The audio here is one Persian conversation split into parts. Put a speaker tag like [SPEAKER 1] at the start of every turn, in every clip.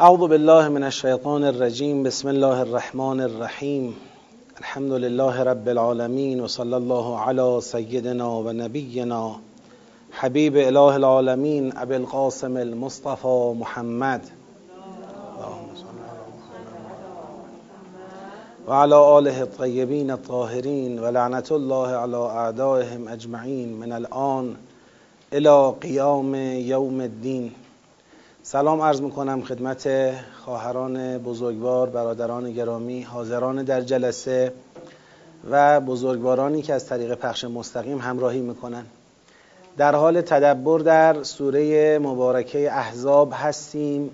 [SPEAKER 1] اعوذ بالله من الشیطان الرجیم بسم الله الرحمن الرحیم الحمد لله رب العالمین و صلی الله علی سیدنا و نبینا حبیب اله العالمین ابی القاسم المصطفى محمد. و علی آله الطیبین الطاهرین الله علی اعدائهم اجمعین من الان الى قیام یوم الدین سلام عرض می‌کنم خدمت خواهران بزرگوار برادران گرامی حاضران در جلسه و بزرگوارانی که از طریق پخش مستقیم همراهی می‌کنن. در حال تدبر در سوره مبارکه احزاب هستیم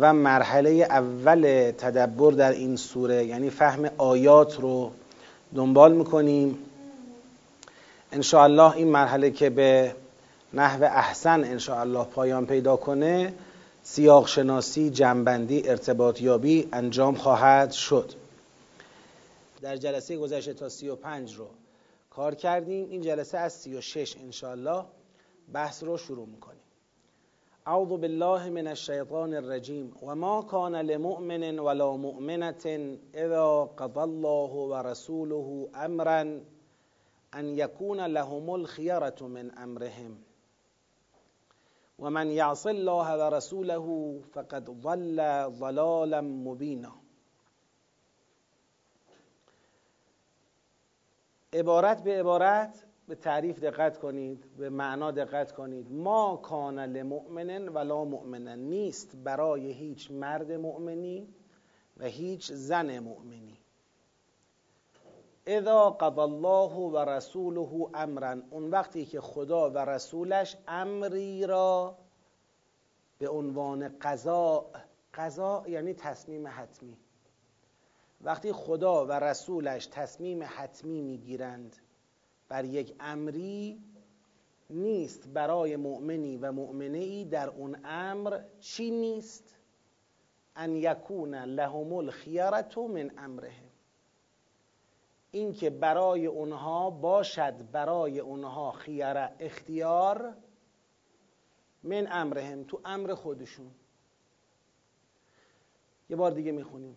[SPEAKER 1] و مرحله اول تدبر در این سوره یعنی فهم آیات رو دنبال می‌کنیم. الله این مرحله که به نحو احسن انشاءالله پایان پیدا کنه سیاق شناسی جنبندی ارتباطیابی انجام خواهد شد. در جلسه گذشته تا سی و پنج رو کار کردیم. این جلسه از سی و شش انشاءالله بحث رو شروع می‌کنیم. اعوذ بالله من الشیطان الرجیم و ما کان لمؤمن ولا مؤمنة اذا قضى الله ورسوله امرا ان یکون لهم الخیرة من امرهم. و من یعص الله و رسوله فقد ضل ضلالا مبینا عبارت به عبارت به تعریف دقت کنید به معنا دقت کنید. ما کان لمؤمن ولا مؤمنا نیست برای هیچ مرد مؤمنی و هیچ زن مؤمنی. اذا قضى الله و رسوله امرا اون وقتی که خدا و رسولش امری را به عنوان قضا قضا یعنی تصمیم حتمی. وقتی خدا و رسولش تصمیم حتمی می‌گیرند بر یک امری نیست برای مؤمنی و مؤمنه ای در اون امر چی نیست؟ ان یکون لهم الخیارت من امرهم. اینکه برای اونها باشد برای اونها خیاره اختیار من امرهم تو امر خودشون. یه بار دیگه می‌خونیم.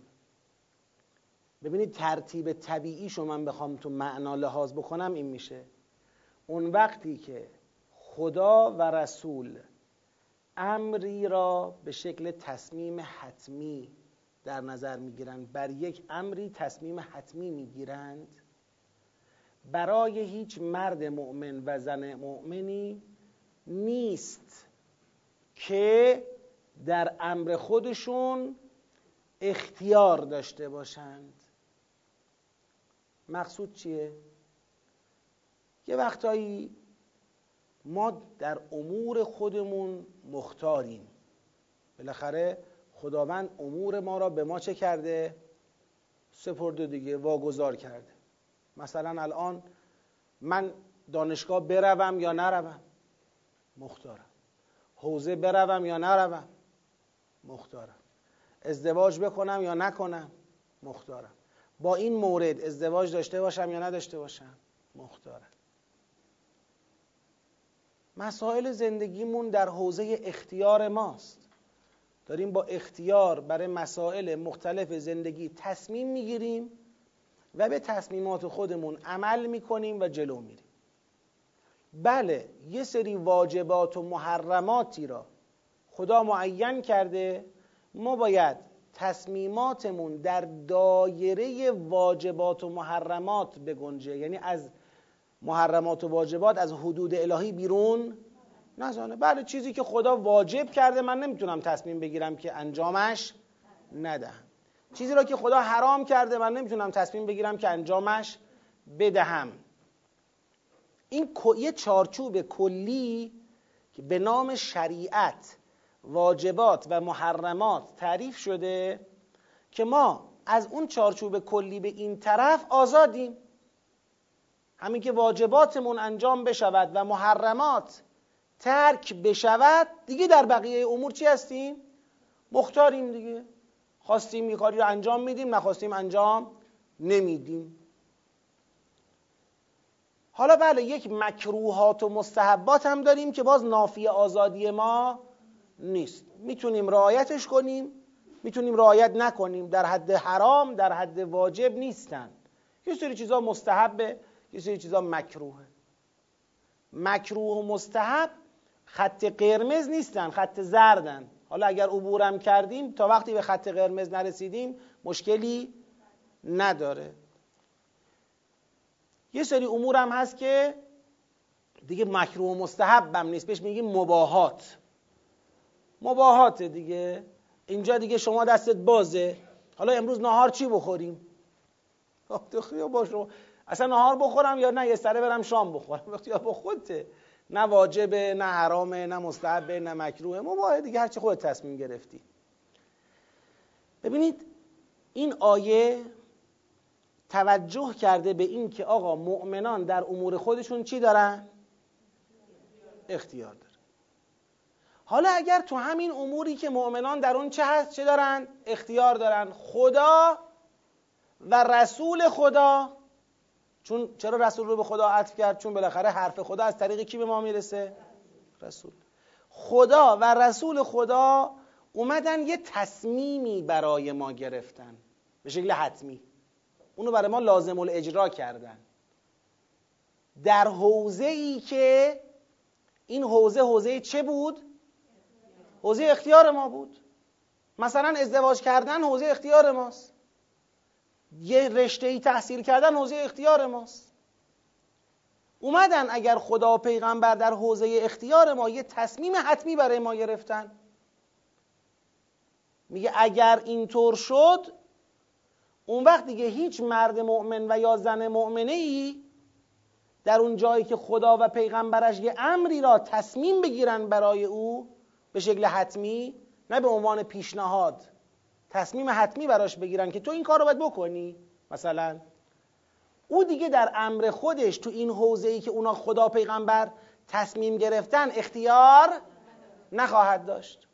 [SPEAKER 1] ببینید ترتیب طبیعیشو من بخوام تو معنا لحاظ بکنم این میشه. اون وقتی که خدا و رسول امری را به شکل تصمیم حتمی در نظر می‌گیرند بر یک امری تصمیم حتمی می‌گیرند. برای هیچ مرد مؤمن و زن مؤمنی نیست که در امر خودشون اختیار داشته باشند. مقصود چیه؟ یه وقتایی ما در امور خودمون مختاریم. بالاخره خداوند امور ما را به ما چه کرده؟ سپرده دیگه واگذار کرده. مثلا الان من دانشگاه بروم یا نروم؟ مختارم. حوزه بروم یا نروم؟ مختارم. ازدواج بکنم یا نکنم؟ مختارم. با این مورد ازدواج داشته باشم یا نداشته باشم؟ مختارم. مسائل زندگیمون در حوزه اختیار ماست. داریم با اختیار برای مسائل مختلف زندگی تصمیم می‌گیریم و به تصمیمات خودمون عمل می‌کنیم و جلو میریم. بله یه سری واجبات و محرماتی را خدا معین کرده. ما باید تصمیماتمون در دایره واجبات و محرمات بگنجه. یعنی از محرمات و واجبات از حدود الهی بیرون نزانه بله چیزی که خدا واجب کرده من نمی‌تونم تصمیم بگیرم که انجامش ندهم. چیزی را که خدا حرام کرده من نمی‌تونم تصمیم بگیرم که انجامش بدهم. این یه چارچوب کلی که به نام شریعت واجبات و محرمات تعریف شده که ما از اون چارچوب کلی به این طرف آزادیم. همین که واجباتمون انجام بشود و محرمات ترک بشود دیگه در بقیه امور چی هستیم؟ مختاریم دیگه. خواستیم یه کاری رو انجام میدیم نخواستیم انجام نمیدیم. حالا بله یک مکروهات و مستحبات هم داریم که باز نافی آزادی ما نیست. می‌تونیم رعایتش کنیم می‌تونیم رعایت نکنیم. در حد حرام در حد واجب نیستن. یه سری چیزا مستحبه یه سری چیزا مکروهه. مکروه و مستحب خط قرمز نیستن خط زردن. حالا اگر عبورم کردیم تا وقتی به خط قرمز نرسیدیم مشکلی نداره. یه سری امور هم هست که دیگه مکروه و مستحبم نیست. بهش میگیم مباهات. مباهات دیگه. اینجا دیگه شما دستت بازه. حالا امروز نهار چی بخوریم؟ با شما. اصلا نهار بخورم یا نه؟ یه سره برم شام بخورم. یا با خودته. نه واجبه نه حرامه نه مستحبه نه مکروه مباهه دیگه هرچی خودت تصمیم گرفتی ببینید این آیه توجه کرده به این که آقا مؤمنان در امور خودشون چی دارن؟ اختیار دارن حالا اگر تو همین اموری که مؤمنان در اون چه هست چه دارن؟ اختیار دارن خدا و رسول خدا چون چرا رسول رو به خدا عطف کرد؟ چون بالاخره حرف خدا از طریق کی به ما می‌رسه؟ رسول. خدا و رسول خدا اومدن یه تصمیمی برای ما گرفتن. به شکل حتمی. اونو برای ما لازم الاجرا کردن. در حوزه ای که این حوزه حوزه چه بود؟ حوزه اختیار ما بود. مثلا ازدواج کردن حوزه اختیار ماست. یه رشته ای تحصیل کردن حوزه اختیار ماست. اومدن اگر خدا و پیغمبر در حوزه اختیار ما یه تصمیم حتمی برای ما گرفتن. میگه اگر اینطور شد اون وقت دیگه هیچ مرد مؤمن و یا زن مؤمنه ای در اون جایی که خدا و پیغمبرش یه امری را تصمیم بگیرن برای او به شکل حتمی نه به عنوان پیشنهاد. تصمیم حتمی براش بگیرن که تو این کار رو باید بکنی. مثلا او دیگه در امر خودش تو این حوزه ای که اونا خدا پیغمبر تصمیم گرفتن اختیار نخواهد داشت.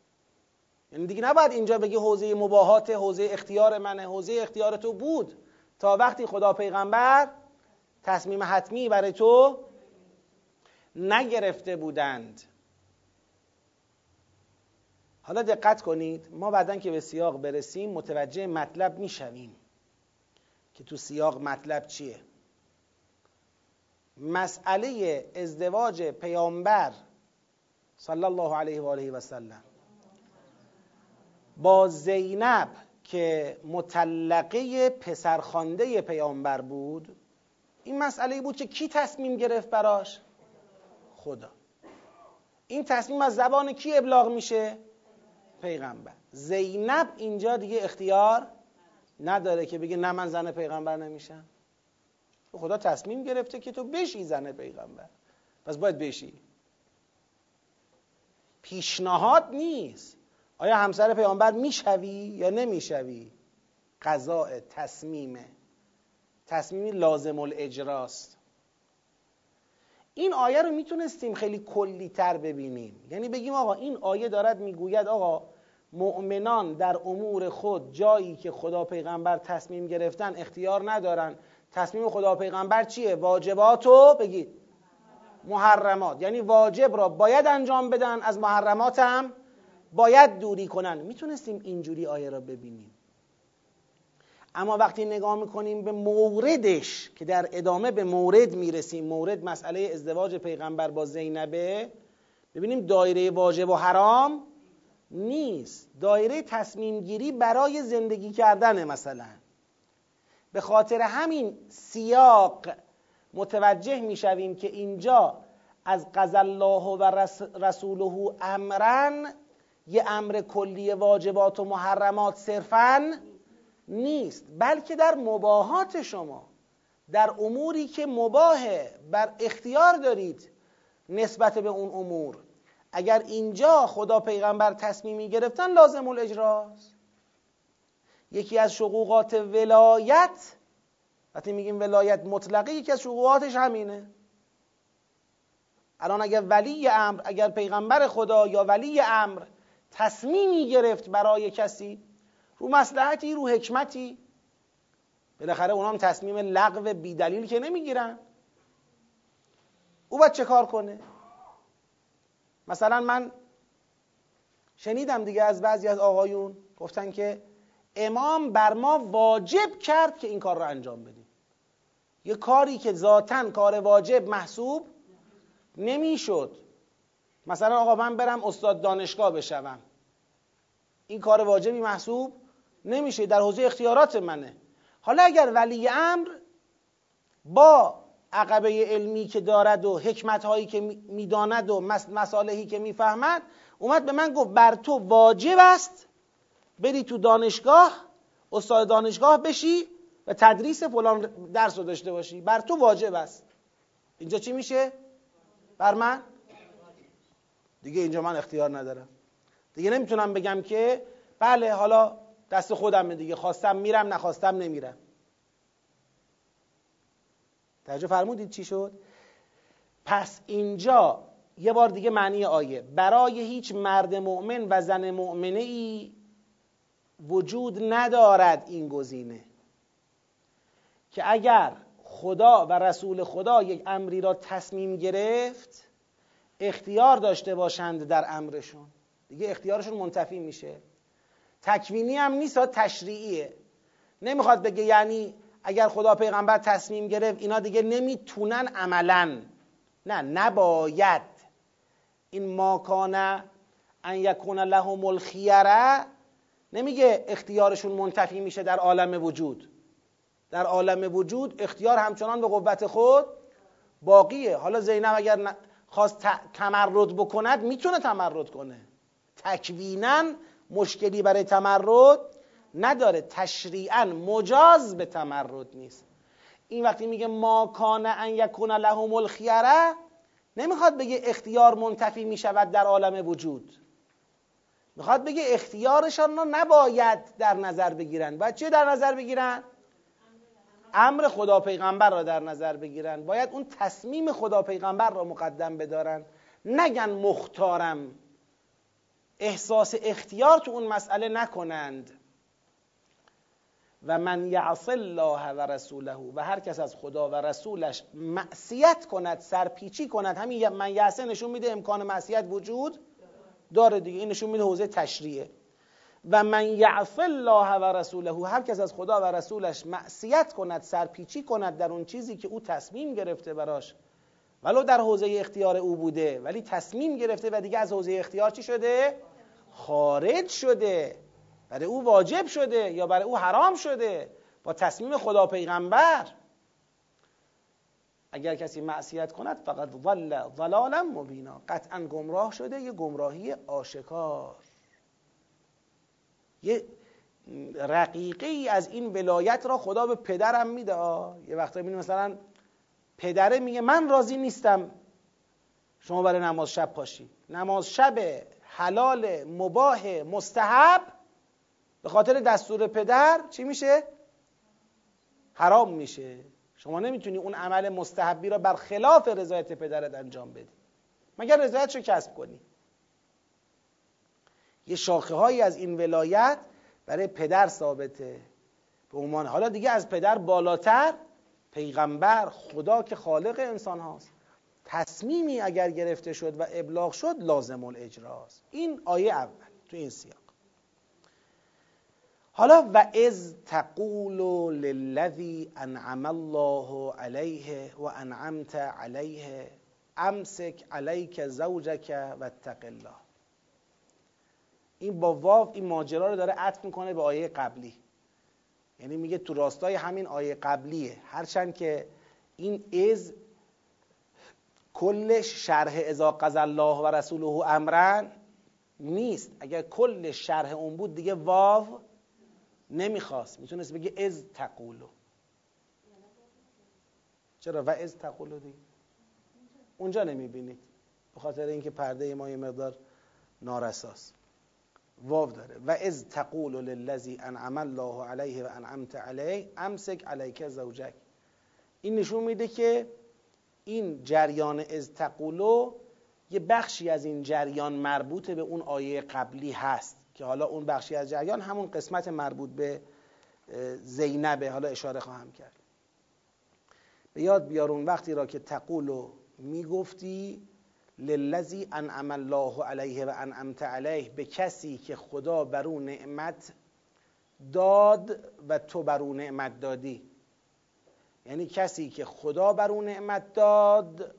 [SPEAKER 1] یعنی دیگه نباید اینجا بگی حوزه مباهات حوزه اختیار منه حوزه اختیار تو بود. تا وقتی خدا پیغمبر تصمیم حتمی برای تو نگرفته بودند. حالا دقت کنید ما بعدا که به سیاق برسیم متوجه مطلب می‌شویم که تو سیاق مطلب چیه. مسئله ازدواج پیامبر صلی الله علیه و آله و سلم با زینب که مطلقه پسرخوانده پیامبر بود این مسئله بود که کی تصمیم گرفت براش؟ خدا. این تصمیم از زبان کی ابلاغ میشه؟ پیغمبر. زینب اینجا دیگه اختیار نداره که بگه نه من زن پیغمبر نمیشم. خدا تصمیم گرفته که تو بشی زن پیغمبر. پس باید بشی. پیشنهاد نیست. آیا همسر پیغمبر می‌شوی یا نمی‌شوی؟ قضاء تصمیمه تصمیمی لازم الاجراست این آیه رو می‌تونستیم خیلی کلی تر ببینیم. یعنی بگیم آقا این آیه دارد می‌گوید آقا مؤمنان در امور خود جایی که خدا پیغمبر تصمیم گرفتن اختیار ندارن. تصمیم خدا پیغمبر چیه؟ واجباتو بگید. محرمات. یعنی واجب را باید انجام بدن از محرمات هم باید دوری کنن. می‌تونستیم اینجوری آیه را ببینیم. اما وقتی نگاه می‌کنیم به موردش که در ادامه به مورد می‌رسیم مورد مسئله ازدواج پیغمبر با زینبه ببینیم دایره واجب و حرام نیست. دایره تصمیم گیری برای زندگی کردن مثلا. به خاطر همین سیاق متوجه می‌شویم که اینجا از قضل الله و رسوله امرن یه امر کلی واجبات و محرمات صرفا نیست بلکه در مباهات شما در اموری که مباهه بر اختیار دارید نسبت به اون امور. اگر اینجا خدا پیغمبر تصمیمی گرفتن لازم الاجراست. یکی از شقوقات ولایت وقتی میگیم ولایت مطلقه یکی از شقوقاتش همینه. الان اگر ولی امر اگر پیغمبر خدا یا ولی امر تصمیمی گرفت برای کسی رو مسلحتی رو حکمتی بالاخره اونا هم تصمیم لغو بیدلیل که نمی‌گیرن. او باید چه کار کنه؟ مثلا من شنیدم دیگه از بعضی از آقایون گفتن که امام بر ما واجب کرد که این کار رو انجام بدیم. یه کاری که ذاتا کار واجب محسوب نمی‌شد. مثلا آقا من برم استاد دانشگاه بشوم. این کار واجبی محسوب نمیشه در حوزه اختیارات منه. حالا اگر ولی امر با عقبه علمی که دارد و حکمت هایی که می‌داند و مصالحی که می‌فهمد اومد به من گفت بر تو واجب است بری تو دانشگاه استاد دانشگاه بشی و تدریس فلان درس رو داشته باشی بر تو واجب است اینجا چی میشه؟ بر من؟ دیگه اینجا من اختیار ندارم دیگه نمی‌تونم بگم که بله حالا دست خودم دیگه خواستم میرم نخواستم نمیرم توجه فرمودید چی شد؟ پس اینجا یه بار دیگه معنی آیه. برای هیچ مرد مؤمن و زن مؤمنه ای وجود ندارد این گزینه. که اگر خدا و رسول خدا یک امری را تصمیم گرفت اختیار داشته باشند در امرشون. دیگه اختیارشون منتفی میشه. تکوینی هم نیست تشریعیه. نمی‌خواد بگه یعنی اگر خدا پیغمبر تصمیم گرفت اینا دیگه نمی‌تونن عملا. نه نباید. این ماکانه ان یکون لهم الخیره نمیگه اختیارشون منتفی میشه در عالم وجود. در عالم وجود اختیار همچنان به قوت خود باقیه. حالا زینب اگر خواست تمرد بکند می‌تونه تمرد کنه. تکوینا مشکلی برای تمرد نداره. تشریعا مجاز به تمرد نیست. این وقتی میگه ما کان ان یکون لهم الخیره نمی‌خواد بگه اختیار منتفی می‌شود در عالم وجود. می‌خواد بگه اختیارشان رو نباید در نظر بگیرن. باید چه در نظر بگیرن؟ امر خدا پیغمبر را در نظر بگیرن. باید اون تصمیم خدا پیغمبر را مقدم بدارن. نگن مختارم. احساس اختیار تو اون مسئله نکنند. و من یعص الله و رسوله و هر کس از خدا و رسولش معصیت کند سرپیچی کند همین من یعصه نشون میده امکان معصیت وجود داره دیگه. این نشون میده حوزه تشریعه. و من یعص الله و رسوله هر کس از خدا و رسولش معصیت کند سرپیچی کند در اون چیزی که او تصمیم گرفته براش. ولو در حوزه اختیار او بوده ولی تصمیم گرفته و دیگه از حوزه اختیار چی شده؟ خارج شده. برای او واجب شده یا برای او حرام شده با تصمیم خدا پیغمبر. اگر کسی معصیت کند فقط ضل ضلالا مبینا. قطعا گمراه شده یه گمراهی آشکار. یه رقیقه ای از این ولایت را خدا به پدرم میده. یه وقتا می‌بینی مثلا پدره میگه من راضی نیستم شما برای نماز شب پاشی. نماز شب حلال مباه مستحب. به خاطر دستور پدر چی میشه؟ حرام میشه. شما نمی‌تونی اون عمل مستحبی را بر خلاف رضایت پدرت انجام بدی. مگر رضایت رو کسب کنی؟ یه شاخه هایی از این ولایت برای پدر ثابته. به عنوان حالا دیگه از پدر بالاتر پیغمبر خدا که خالق انسان هاست. تصمیمی اگر گرفته شد و ابلاغ شد لازم الاجراست. این آیه اول تو این سیاق. حالا و از تقول للذی انعم الله علیه و انعمت علیه امسک علیک زوجک و اتق الله. این با واو این ماجرا رو داره عطف می‌کنه به آیه قبلی. یعنی میگه تو راستای همین آیه قبلیه. هرچند که این از کلش شرح ازا قضا الله و رسوله امرن نیست. اگر کلش شرح اون بود دیگه واو نمی‌خواست. می‌تونست بگه از تقولو. چرا؟ و از تقولو دیگه. اونجا نمی‌بینید. به خاطر اینکه پرده ما یه مقدار نارساست واو داره. و از تقول للذی انعم الله علیه و انعمت علیه امسک علیک زوجک. این نشون میده که این جریان از تقولو یه بخشی از این جریان مربوط به اون آیه قبلی هست. که حالا اون بخشی از جریان همون قسمت مربوط به زینبه. حالا اشاره خواهم کرد. به یاد بیار اون وقتی را که تقولو می‌گفتی للذی انعم الله علیه و انعمت علیه به کسی که خدا بر او نعمت داد و تو بر او نعمت دادی. یعنی کسی که خدا بر او نعمت داد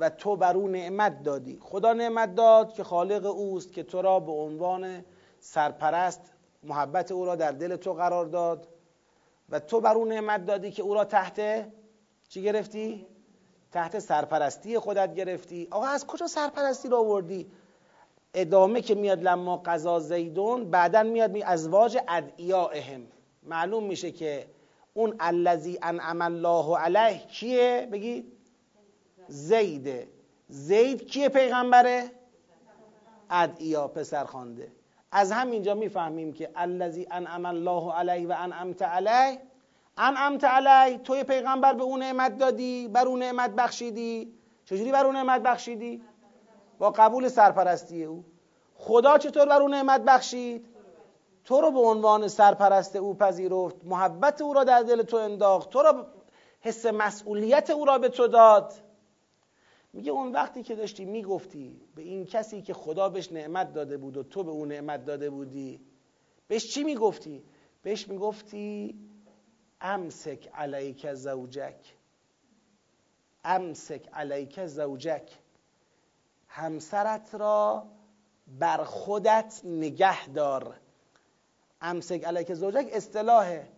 [SPEAKER 1] و تو بر او نعمت دادی. خدا نعمت داد که خالق اوست که تو را به عنوان سرپرست محبت او را در دل تو قرار داد و تو بر او نعمت دادی که او را تحت چی گرفتی؟ تحت سرپرستی خودت گرفتی. آقا از کجا سرپرستی رو آوردی؟ ادامه که میاد لما قضا زیدون بعدا میاد می ازواج ادعیائهم معلوم میشه که اون الذی انعم الله علیه کیه؟ بگی زیده زید کیه پیغمبره؟ ادعیا پسر خانده از همینجا می‌فهمیم که الذی انعم الله علیه و انعمت علیه. انعمت علیه توی پیغمبر به اون نعمت دادی بر اون نعمت بخشیدی. چجوری بر اون نعمت بخشیدی؟ با قبول سرپرستی او. خدا چطور بر اون نعمت بخشید؟ تو رو به عنوان سرپرست او پذیرفت. محبت او را در دل تو انداخت. تو را حس مسئولیت او را به تو داد. میگه اون وقتی که داشتی می‌گفتی به این کسی که خدا بهش نعمت داده بود و تو به اون نعمت داده بودی بهش چی می‌گفتی؟ بهش می‌گفتی امسک علیک زوجک. امسک علیک زوجک. همسرت را بر خودت نگه دار. امسک علیک زوجک اصطلاحه.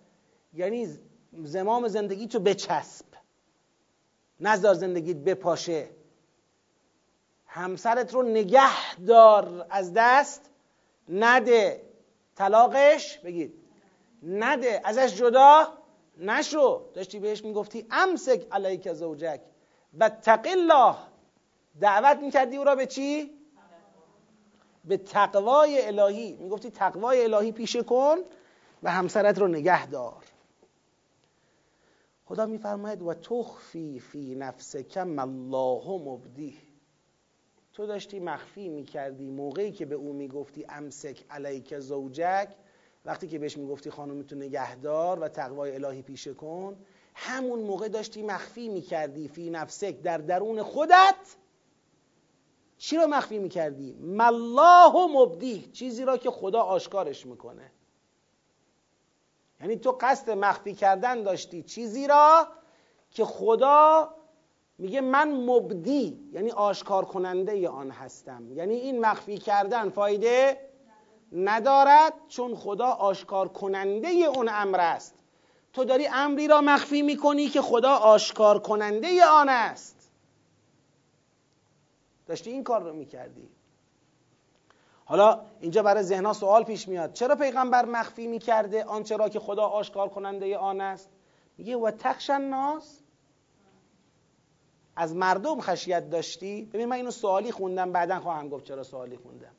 [SPEAKER 1] یعنی زمام زندگی تو بچسب. نزار زندگیت بپاشه. همسرت رو نگه دار از دست نده. طلاقش بگید. نده. ازش جدا نشو. داشتی بهش می‌گفتی امسک علیک زوجک. و الله. دعوت می‌کردی او را به چی؟ به تقوای الهی. می‌گفتی تقوای الهی پیشه کن و همسرت رو نگه دار. خدا میفرماید و تخفی فی نفسک ما الله مبدیه. تو داشتی مخفی می‌کردی. موقعی که به او می‌گفتی امسک علیک زوجک وقتی که بهش می‌گفتی خانم تو نگهدار و تقوای الهی پیشه کن همون موقع داشتی مخفی می‌کردی. فی نفسک در درون خودت. چی رو مخفی می‌کردی؟ مالله مبدی چیزی را که خدا آشکارش می‌کنه. یعنی تو قصد مخفی کردن داشتی چیزی را که خدا میگه من مبدی یعنی آشکار کننده آن هستم. یعنی این مخفی کردن فایده ندارد چون خدا آشکار کننده اون امر است. تو داری امری را مخفی می‌کنی که خدا آشکار کننده آن است. داشتی این کار رو می‌کردی. حالا اینجا برای ذهنها سوال پیش میاد. چرا پیغمبر مخفی می‌کرده آنچه را که خدا آشکار کننده آن است؟ میگه و تخشن ناس از مردم خشیت داشتی؟ ببین من اینو سوالی خوندم بعدا خواهم گفت چرا سوالی خوندم.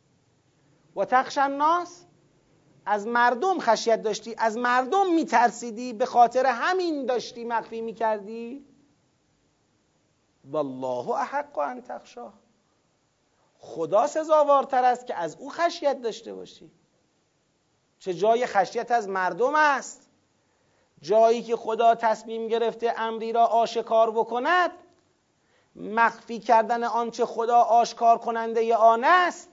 [SPEAKER 1] و تخشن ناس از مردم خشیت داشتی؟ از مردم میترسیدی؟ به خاطر همین داشتی مخفی می‌کردی؟ والله احق ان تخشاه خدا سزاوارتر است که از او خشیت داشته باشی. چه جای خشیت از مردم است؟ جایی که خدا تصمیم گرفته امری را آشکار بکند مخفی کردن آنچه خدا آشکار کننده آن است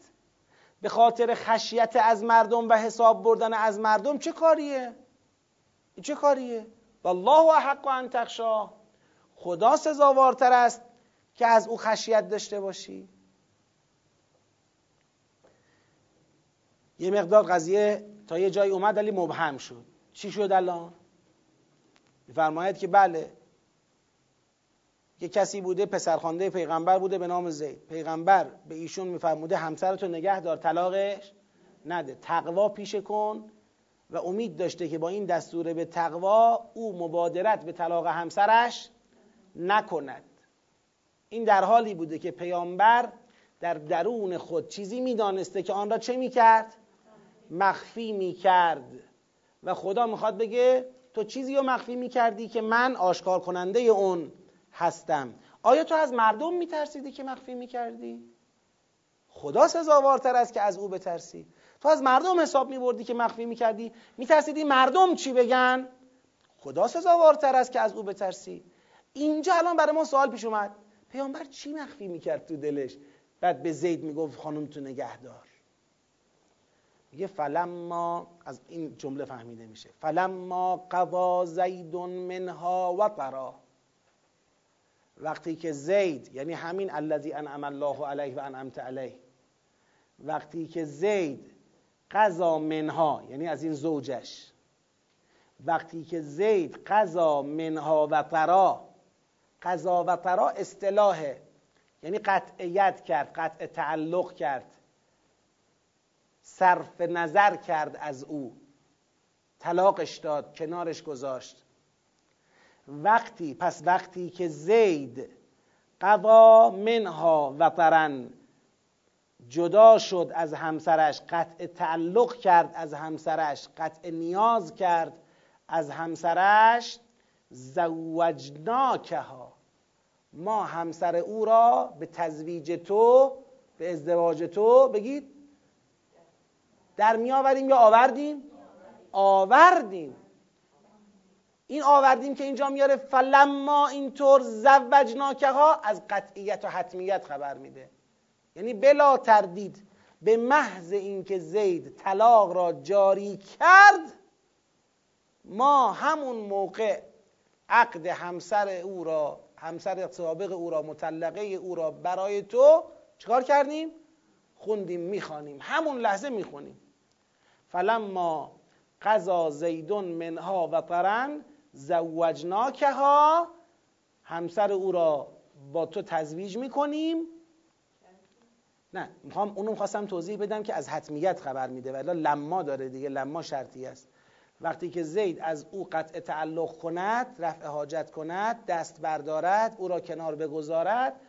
[SPEAKER 1] به خاطر خشیت از مردم و حساب بردن از مردم چه کاریه؟ چه کاریه؟ والله احق ان تخشا خدا سزاوارتر است که از او خشیت داشته باشی یه مقدار قضیه تا یه جایی اومد ولی مبهم شد چی شد الان؟ میفرماید که بله یه کسی بوده پسرخوانده پیغمبر بوده به نام زید. پیغمبر به ایشون میفرموده همسرتو نگه دار طلاقش نده. تقوا پیشه کن و امید داشته که با این دستور به تقوا او مبادرت به طلاق همسرش نکند. این در حالی بوده که پیامبر در درون خود چیزی می‌دانسته که آن را چه می‌کرد؟ مخفی می‌کرد. و خدا می‌خواد بگه تو چیزی رو مخفی می‌کردی که من آشکار کننده اون هستم. آیا تو از مردم میترسیدی که مخفی می‌کردی؟ خدا سزاوارتر است که از او بترسی. تو از مردم حساب میبردی که مخفی می‌کردی. میترسیدی مردم چی بگن؟ خدا سزاوارتر است که از او بترسی. اینجا الان برای ما سوال پیش اومد. پیامبر چی مخفی می‌کرد تو دلش؟ بعد به زید می‌گفت خانم تو نگهدار. میگه فلما از این جمله فهمیده میشه. فلما قضا زید منها و طرا وقتی که زید یعنی همین الذی انعم الله علیه و انعمت علیه. وقتی که زید قضا منها یعنی از این زوجش. وقتی که زید قضا منها و طرا قضا و طرا اصطلاحه. یعنی قطعیت کرد قطع تعلق کرد. صرف نظر کرد از او. طلاقش داد کنارش گذاشت. وقتی پس وقتی که زید قضا منها و طرن جدا شد از همسرش قطع تعلق کرد از همسرش قطع نیاز کرد از همسرش زوجناکه ها ما همسر او را به تزویج تو به ازدواج تو بگید در می آوریم یا آوردیم؟ آوردیم. این آوردیم که اینجا میاره. فلما اینطور زوجناکه ها از قطعیت و حتمیت خبر میده. یعنی بلا تردید به محض اینکه زید طلاق را جاری کرد ما همون موقع عقد همسر او را همسر سابق او را مطلقه او را برای تو چکار کردیم؟ خوندیم می‌خوانیم. همون لحظه می‌خونیم. فلما قضا زیدون منها و طرن زوجناکه ها همسر او را با تو تزویج می‌کنیم. نه می‌خوام اونو خواستم توضیح بدم که از حتمیت خبر میده. ولی لما داره دیگه لما شرطی است. وقتی که زید از او قطع تعلق کند رفع حاجت کند دست بردارد او را کنار بگذارد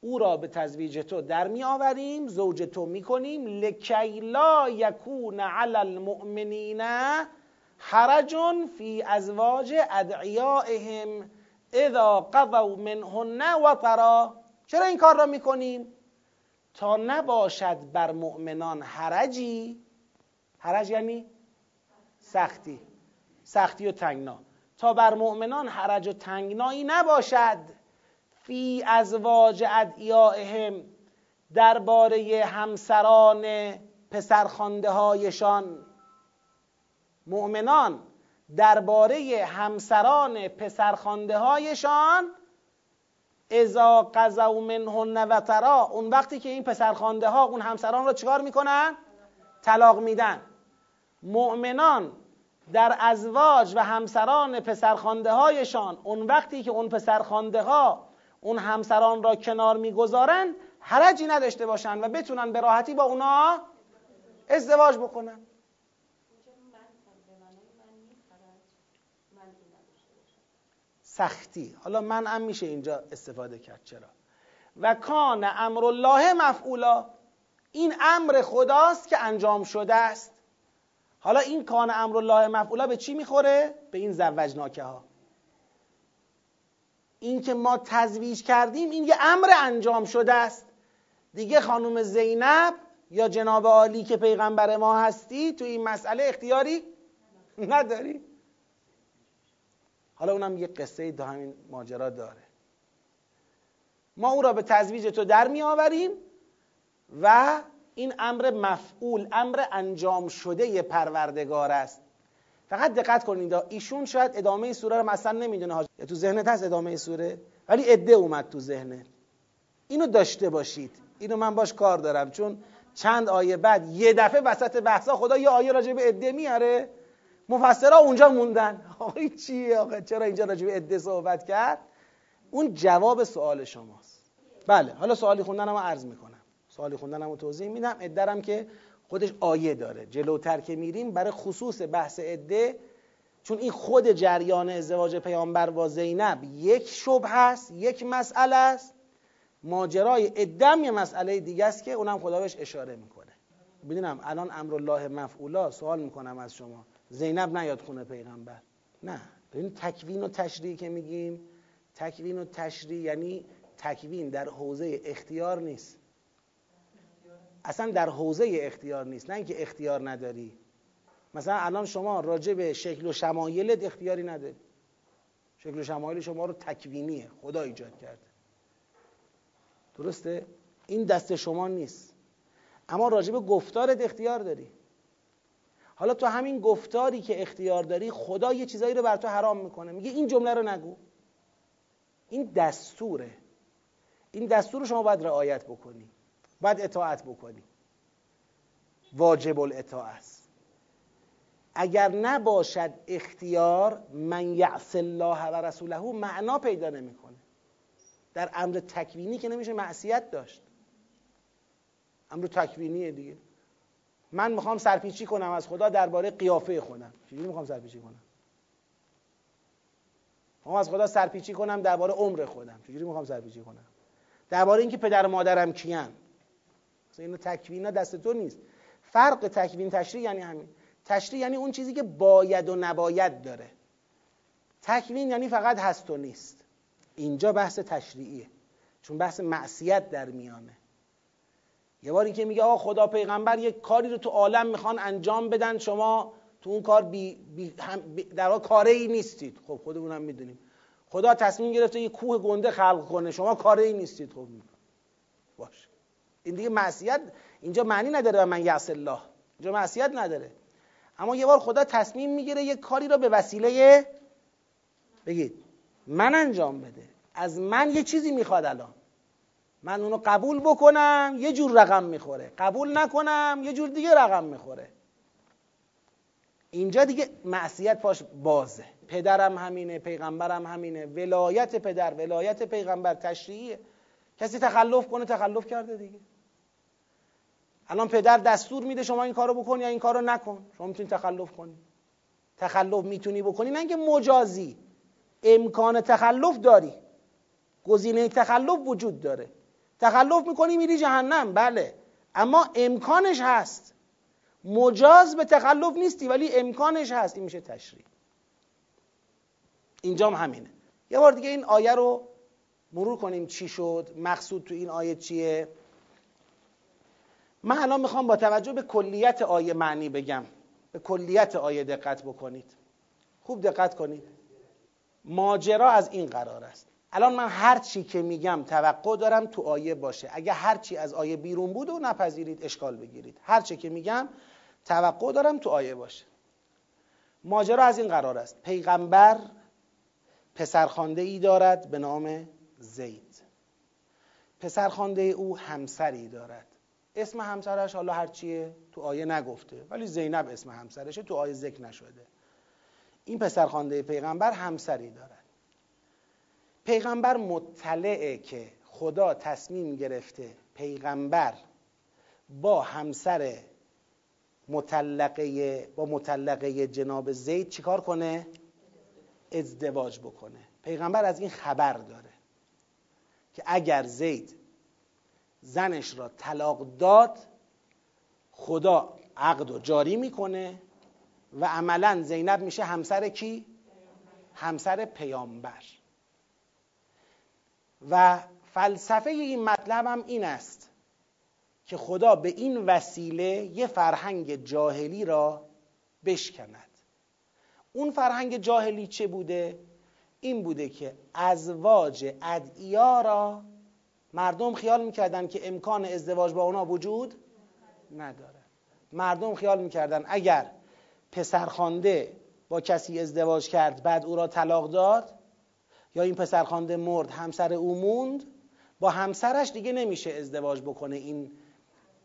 [SPEAKER 1] او را به تزویج تو در می آوریم زوج تو می کنیم لکی لا یکون علی المؤمنین حرج فی ازواج ادعیائهم اذا قضوا منهن و طرا چرا این کار را می کنیم؟ تا نباشد بر مؤمنان حرجی. حرج یعنی سختی. سختی و تنگنا. تا بر مؤمنان حرج و تنگنایی نباشد. فی ازواج ادعیائهم درباره همسران پسرخوانده هایشان مؤمنان درباره همسران پسرخوانده هایشان اذا قضوا منهن و ترا اون وقتی که این پسرخوانده ها اون همسران را چکار می‌کنن؟ طلاق میدن. مؤمنان در ازواج و همسران پسرخوانده هایشان اون وقتی که اون پسرخوانده ها اون همسران را کنار می‌گذارن حرجی نداشته باشن و بتونن به راحتی با اونا ازدواج بکنن. سختی. حالا من هم میشه اینجا استفاده کرد. چرا؟ و کان امر الله مفعولا. این امر خداست که انجام شده است. حالا این کان امر الله مفعولا به چی می‌خوره؟ به این زوجناکه ها این که ما تزویج کردیم این یه امر انجام شده است. دیگه خانم زینب یا جناب عالی که پیغمبر ما هستی تو این مسئله اختیاری نداری؟ حالا اونم یه قصه دو همین ماجرا داره. ما او را به تزویج تو در می آوریم و این امر مفعول امر انجام شده پروردگار است. فقط دقت کنید ایشون شاید ادامه سوره رو مثلا نمی‌دونه یا تو ذهنت هست ادامه سوره ولی عده اومد تو ذهنت اینو داشته باشید. اینو من باش کار دارم چون چند آیه بعد یه دفعه وسط بحثا خدا یه آیه راجع به عده میاره. مفسرا اونجا موندن. آقای چیه آقا؟ چرا اینجا راجع به عده صحبت کرد؟ اون جواب سوال شماست. بله حالا سوالی خوندن هم عرض می‌کنم. سوالی خوندن هم توضیح میدم. عده که خودش آیه داره. جلوتر که میریم برای خصوص بحث عده چون این خود جریان ازدواج پیامبر با زینب یک شبه هست یک مسئله است. ماجرای ادم یه مسئله دیگه است که اونم خدا بهش اشاره می‌کنه. ببینم الان امرالله مفعولا سوال می‌کنم از شما. زینب نیاد خونه پیغمبر. نه. ببین تکوین و تشریع که میگیم تکوین و تشریع یعنی تکوین در حوزه اختیار نیست. اصلا در حوزه اختیار نیست نه اینکه اختیار نداری. مثلا الان شما راجع به شکل و شمایلت اختیاری نداری. شکل و شمایل شما رو تکوینیه. خدا ایجاد کرده. درسته؟ این دست شما نیست. اما راجب گفتارت اختیار داری. حالا تو همین گفتاری که اختیار داری خدا یه چیزایی رو بر تو حرام می‌کنه. میگه این جمله رو نگو. این دستوره. این دستور رو شما باید رعایت بکنی. باید اطاعت بکنی. واجب الاطاعت. اگر نباشد اختیار من یعص الله و رسوله معنا پیدا نمی‌کنه. در امر تکوینی که نمیشه معصیت داشت. امر تکوینیه دیگه. من می‌خوام سرپیچی کنم از خدا درباره قیافه خودم. چجوری می‌خوام سرپیچی کنم؟ می‌خوام از خدا سرپیچی کنم درباره عمر خودم. چجوری می‌خوام سرپیچی کنم؟ درباره اینکه پدر و مادرم کیان. مثلا اینو تکوینا دست تو نیست. فرق تکوین تشریع یعنی همین. تشریع یعنی اون چیزی که باید و نباید داره. تکوین یعنی فقط هست و نیست. اینجا بحث تشریعیه. چون بحث معصیت در میانه. یه باری که میگه آقا خدا پیغمبر یک کاری رو تو عالم می‌خوان انجام بدن شما تو اون کار بی, بی, در واقع کاره نیستید. خب خودمون می‌دونیم. خدا تصمیم گرفته یه کوه گنده خلق کنه شما کاره ای نیستید. خب باش. این دیگه معصیت اینجا معنی نداره من یعص الله. اینجا معصیت نداره. اما یه بار خدا تصمیم می‌گیره یه کاری رو به وسیله بگید. من انجام بده. از من یه چیزی می‌خواد الان. من اونو قبول بکنم یه جور رقم می‌خوره. قبول نکنم یه جور دیگه رقم می‌خوره. اینجا دیگه معصیت پاش بازه. پدرم همینه پیغمبرم همینه. ولایت پدر ولایت پیغمبر تشریعیه. کسی تخلف کنه تخلف کرده دیگه. الان پدر دستور میده شما این کارو بکن یا این کارو نکن. شما می‌تونی تخلف کنی. تخلف می‌تونی بکنی. نه اینکه مجازی. امکان تخلف داری. گزینه تخلف وجود داره. تخلف می‌کنی میری جهنم. بله. اما امکانش هست. مجاز به تخلف نیستی ولی امکانش هست. این میشه تشریع اینجام همینه. یه بار دیگه این آیه رو مرور کنیم. چی شد؟ مقصود تو این آیه چیه؟ من الان می‌خوام با توجه به کلیت آیه معنی بگم. به کلیت آیه دقت بکنید. خوب دقت کنید. ماجرا از این قرار است. الان من هر چی که میگم توقع دارم تو آیه باشه. اگه هر چی از آیه بیرون بود و نپذیرید اشکال بگیرید. هر چی که میگم توقع دارم تو آیه باشه. ماجرا از این قرار است. پیغمبر پسرخانده ای دارد به نام زید. پسرخانده او همسری دارد. اسم همسرش حالا هرچیه تو آیه نگفته ولی زینب اسم همسرشه تو آیه ذکر نشده. این پسرخوانده پیغمبر همسری دارد. پیغمبر مطلعه که خدا تصمیم گرفته پیغمبر با همسر مطلقه با مطلقه جناب زید چیکار کنه؟ ازدواج بکنه. پیغمبر از این خبر داره که اگر زید زنش را طلاق داد خدا عقد و جاری می‌کنه و عملا زینب میشه همسر کی؟ همسر پیامبر. و فلسفه این مطلب هم این است که خدا به این وسیله یه فرهنگ جاهلی را بشکند اون فرهنگ جاهلی چه بوده؟ این بوده که ازواج ادعیا را مردم خیال می‌کردن که امکان ازدواج با اونا وجود نداره مردم خیال می‌کردن اگر پسرخوانده با کسی ازدواج کرد بعد او را طلاق داد یا این پسرخوانده مرد همسر او موند با همسرش دیگه نمیشه ازدواج بکنه. این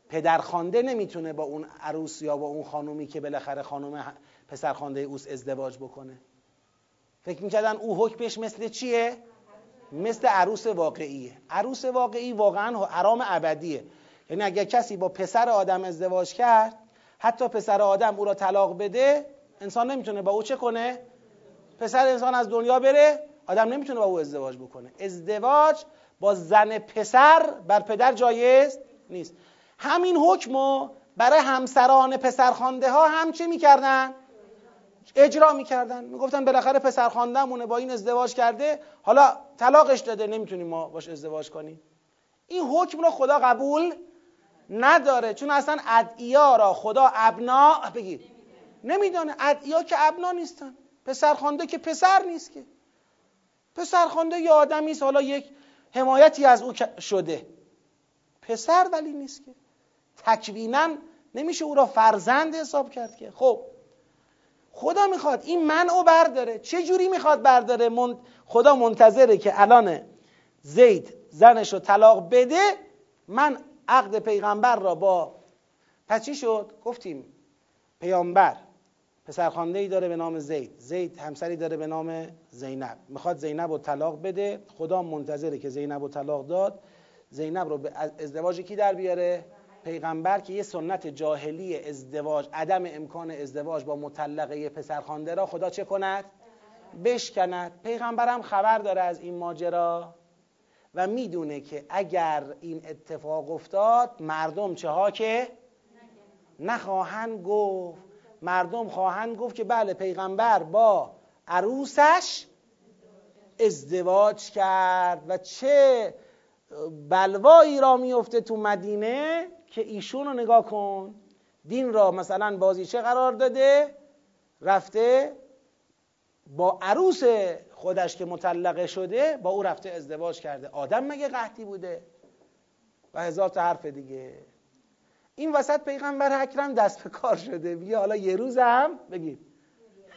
[SPEAKER 1] پدرخوانده نمی‌تونه با اون عروس یا با اون خانومی که بالاخره خانوم پسرخوانده اوس ازدواج بکنه. فکر می‌کردن او حکمش مثل چیه؟ مثل عروس واقعیه. عروس واقعی واقعا حرام ابدیه. یعنی اگر کسی با پسر آدم ازدواج کرد حتی پسر آدم او را طلاق بده انسان نمی‌تونه با او چه کنه؟ پسر انسان از دنیا بره آدم نمی‌تونه با او ازدواج بکنه. ازدواج با زن پسر بر پدر جایز نیست. همین حکمو برای همسران پسرخوانده ها هم چه می‌کردن؟ اجرا می‌کردن. می‌گفتن بالاخره پسر مونه با این ازدواج کرده حالا طلاقش داده نمی‌تونیم ما باش ازدواج کنیم. این حکم رو خدا قبول نداره چون اصلا ادعیا را خدا ابنا بگید. نمیدانه. ادعیا که ابنا نیستن. پسرخوانده که پسر نیست که. پسرخوانده یه آدمی حالا یک حمایتی از او شده. پسر ولی نیست که. تکوینا نمیشه او را فرزند حساب کرد که. خب خدا می‌خواد این منعو برداره. چه جوری می‌خواد برداره؟ خدا منتظره که الان زید زنش رو طلاق بده. من عقد پیغمبر را با پس چی شد؟ گفتیم پیامبر. پسرخوانده ای داره به نام زید. زید همسری داره به نام زینب. می‌خواد زینب رو طلاق بده. خدا منتظره که زینب رو طلاق داد. زینب رو به ازدواج کی در بیاره؟ پیغمبر که یه سنت جاهلی ازدواج عدم امکان ازدواج با مطلقه پسرخوانده را خدا چه کند؟ بشکند. پیغمبرم خبر داره از این ماجرا و می‌دونه که اگر این اتفاق افتاد مردم چه ها که؟ نخواهند گفت. مردم خواهند گفت که بله پیغمبر با عروسش ازدواج کرد و چه بلوایی را میفته تو مدینه که ایشون رو نگاه کن. دین را مثلا بازیچه قرار داده؟ رفته با عروس خودش که مطلقه شده با او رفته ازدواج کرده. آدم مگه قحطی بوده؟ و هزار تا حرف دیگه. این وسط پیغمبر اکرم دست به کار شده. میگه حالا یه روز هم بگید.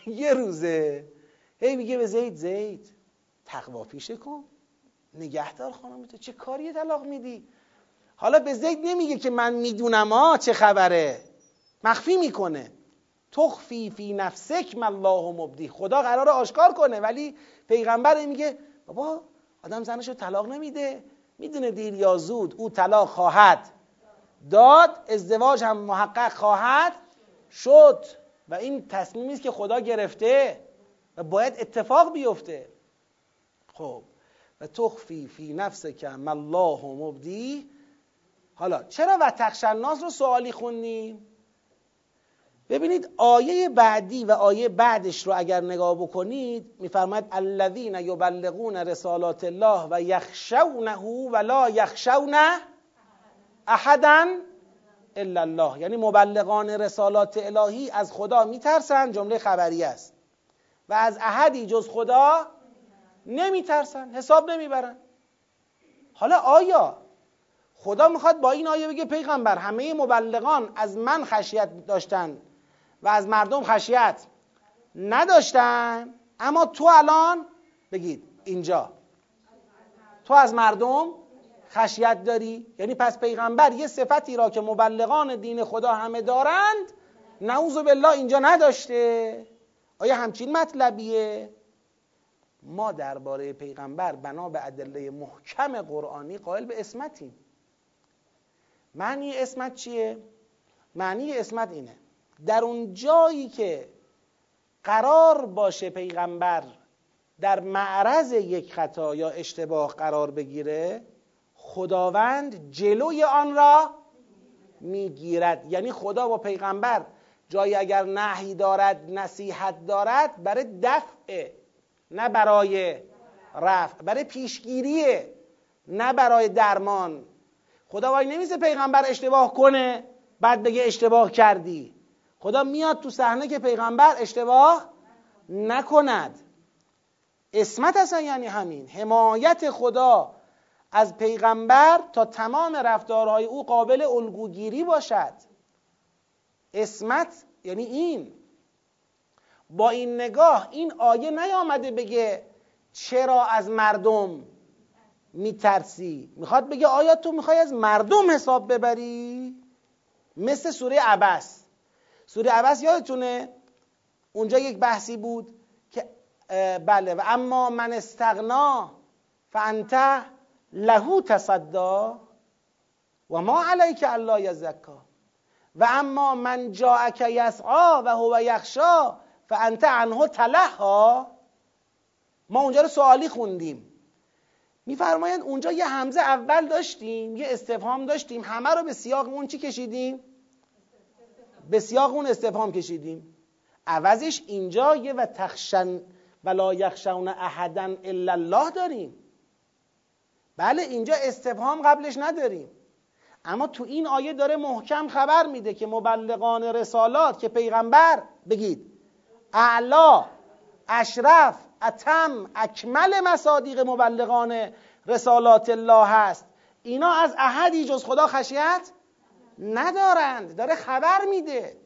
[SPEAKER 1] یه روزه. هی میگه به زید زید تقوا پیشه کن. نگهدار خانم تو چه کاری طلاق میدی؟ حالا به زید نمیگه که من می‌دونم ها چه خبره. مخفی می‌کنه. تخفی فی نفسک الله مبدی. خدا قرار آشکار کنه ولی پیغمبر میگه بابا آدم زنش رو طلاق نمیده. می‌دونه دیر یا زود او طلاق خواهد. داد ازدواج هم محقق خواهد شد. و این تصمیمی است که خدا گرفته و باید اتفاق بیفته. خب. و تخفی فی نفس که الله مبدی. حالا چرا و تخشناس رو سوالی خوندیم؟ ببینید آیه بعدی و آیه بعدش رو اگر نگاه بکنید میفرماید الذین یبلغون رسالات الله و یخشونه و لا یخشون احدا الا الله. یعنی مبلغان رسالات الهی از خدا میترسن جمله خبری است. و از احدی جز خدا نمیترسن حساب نمی‌برن. حالا آیا خدا می‌خواد با این آیه بگه پیغمبر همه مبلغان از من خشیت داشتن و از مردم خشیت نداشتن؟ اما تو الان بگید اینجا. تو از مردم خشیت داری؟ یعنی پس پیغمبر یه صفتی را که مبلغان دین خدا همه دارند نعوذ بالله اینجا نداشته. آیا همچین مطلبیه؟ ما درباره پیغمبر بنا به ادله محکم قرآنی قائل به اسمتیم معنی اسمت چیه؟ معنی اسمت اینه. در اون جایی که قرار باشه پیغمبر در معرض یک خطا یا اشتباه قرار بگیره خداوند جلوی آن را می‌گیرد. یعنی خدا با پیغمبر جایی اگر نهی دارد نصیحت دارد برای دفع نه برای رفع برای پیشگیریه نه برای درمان. خدا وای نمیسه پیغمبر اشتباه کنه بعد بگه اشتباه کردی. خدا میاد تو صحنه که پیغمبر اشتباه نکند. اسمت اصلا یعنی همین. حمایت خدا از پیغمبر تا تمام رفتارهای او قابل الگوگیری باشد. اسمت یعنی این. با این نگاه این آیه نیامده بگه چرا از مردم میترسی. می‌خواد بگه آیا تو می‌خوای از مردم حساب ببری؟ مثل سوره عبس سوره عبس یادتونه؟ اونجا یک بحثی بود که بله و اما من استغنا فانت لهو تصدا و ما علیک الله یزکا. و اما من جاءک یسعا و هو یخشا فانت عنه تلها. ما اونجا رو سوالی خوندیم. میفرمایند اونجا یه همزه اول داشتیم یه استفهام داشتیم همه رو به سیاق اون چی کشیدیم؟ به سیاق اون استفهام کشیدیم. عوضش اینجا یه و تخشن ولا یخشون احدا الا الله داریم. بله اینجا استفهام قبلش نداریم. اما تو این آیه داره محکم خبر میده که مبلغان رسالات که پیغمبر بگید اعلا اشرف اتم اکمل مصادیق مبلغان رسالات الله هست. اینا از احدی جز خدا خشیت ندارند. داره خبر میده.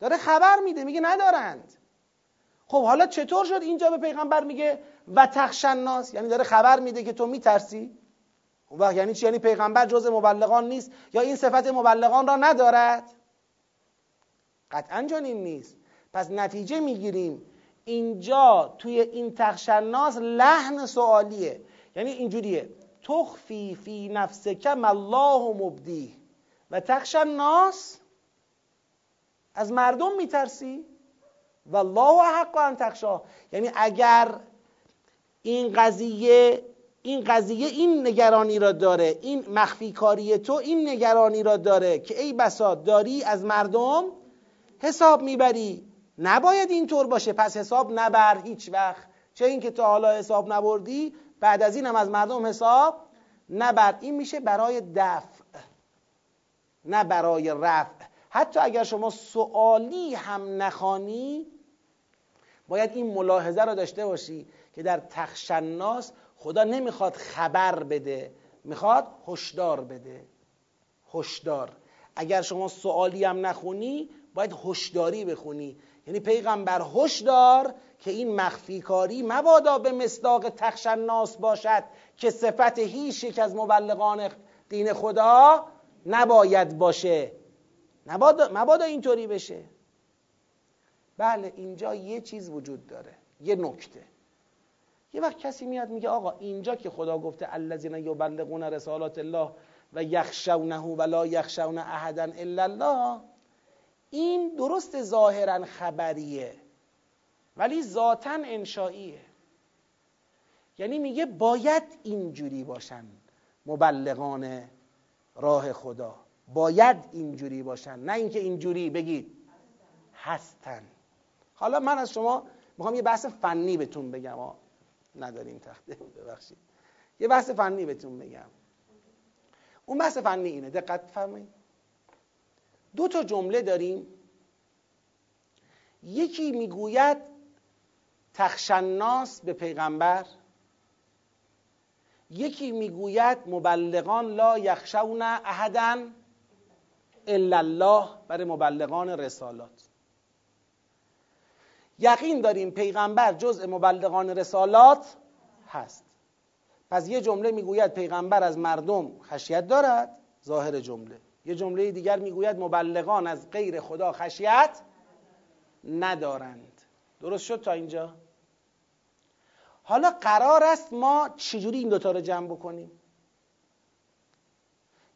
[SPEAKER 1] داره خبر میده. میگه ندارند. خب حالا چطور شد اینجا به پیغمبر میگه و تخشناس یعنی داره خبر میده که تو میترسی. و یعنی چی؟ یعنی پیغمبر جز مبلغان نیست یا این صفت مبلغان را ندارد؟ قطعا چنین نیست. پس نتیجه می‌گیریم اینجا توی این تخشناس لحن سوالیه. یعنی اینجوریه. تخفی فی نفسک الله مبدی. و تخشناس از مردم میترسی. و الله حق ان تخشا یعنی اگر این قضیه این قضیه این نگرانی را داره. این مخفی کاری تو این نگرانی را داره که ای بساط داری از مردم حساب می‌بری. نباید اینطور باشه. پس حساب نبر هیچ وقت. چه اینکه تا حالا حساب نبردی بعد از این هم از مردم حساب نبر. این میشه برای دفع نه برای رفع. حتی اگر شما سوالی هم نخوانی باید این ملاحظه را داشته باشی. که در تخشناس خدا نمی‌خواد خبر بده می‌خواد هشدار بده. هشدار. اگر شما سوالی هم نخونی باید هشداری بخونی. یعنی پیغمبر هشدار که این مخفی کاری مبادا به مصداق تخشناس باشد که صفت هیچ یک از مبلغان دین خدا نباید باشه. مبادا, مبادا اینطوری بشه. بله اینجا یه چیز وجود داره. یه نکته. یه وقت کسی میاد میگه آقا اینجا که خدا گفته الذین یبلغون رسالات الله و یخشونه و لا یخشون احدا الا الله این درست ظاهرا خبریه ولی ذاتا انشائیه. یعنی میگه باید اینجوری باشن مبلغان راه خدا. باید اینجوری باشن. نه اینکه اینجوری بگید هستن. حالا من از شما می‌خوام یه بحث فنی بهتون بگم. نداریم تخته ببخشید. یه بحث فنی بهتون بگم. اون بحث فنی اینه. دقت فرمایید دو تا جمله داریم. یکی می‌گوید تخشناس به پیغمبر. یکی می‌گوید مبلغان لا یخشون احدا الا الله برای مبلغان رسالات. یقین داریم پیغمبر جزء مبلغان رسالات هست. پس یه جمله می‌گوید پیغمبر از مردم خشیت دارد ظاهر جمله. یه جمله دیگر می‌گوید مبلغان از غیر خدا خشیت ندارند. درست شد تا اینجا؟ حالا قرار است ما چجوری این دوتا رو جمع بکنیم؟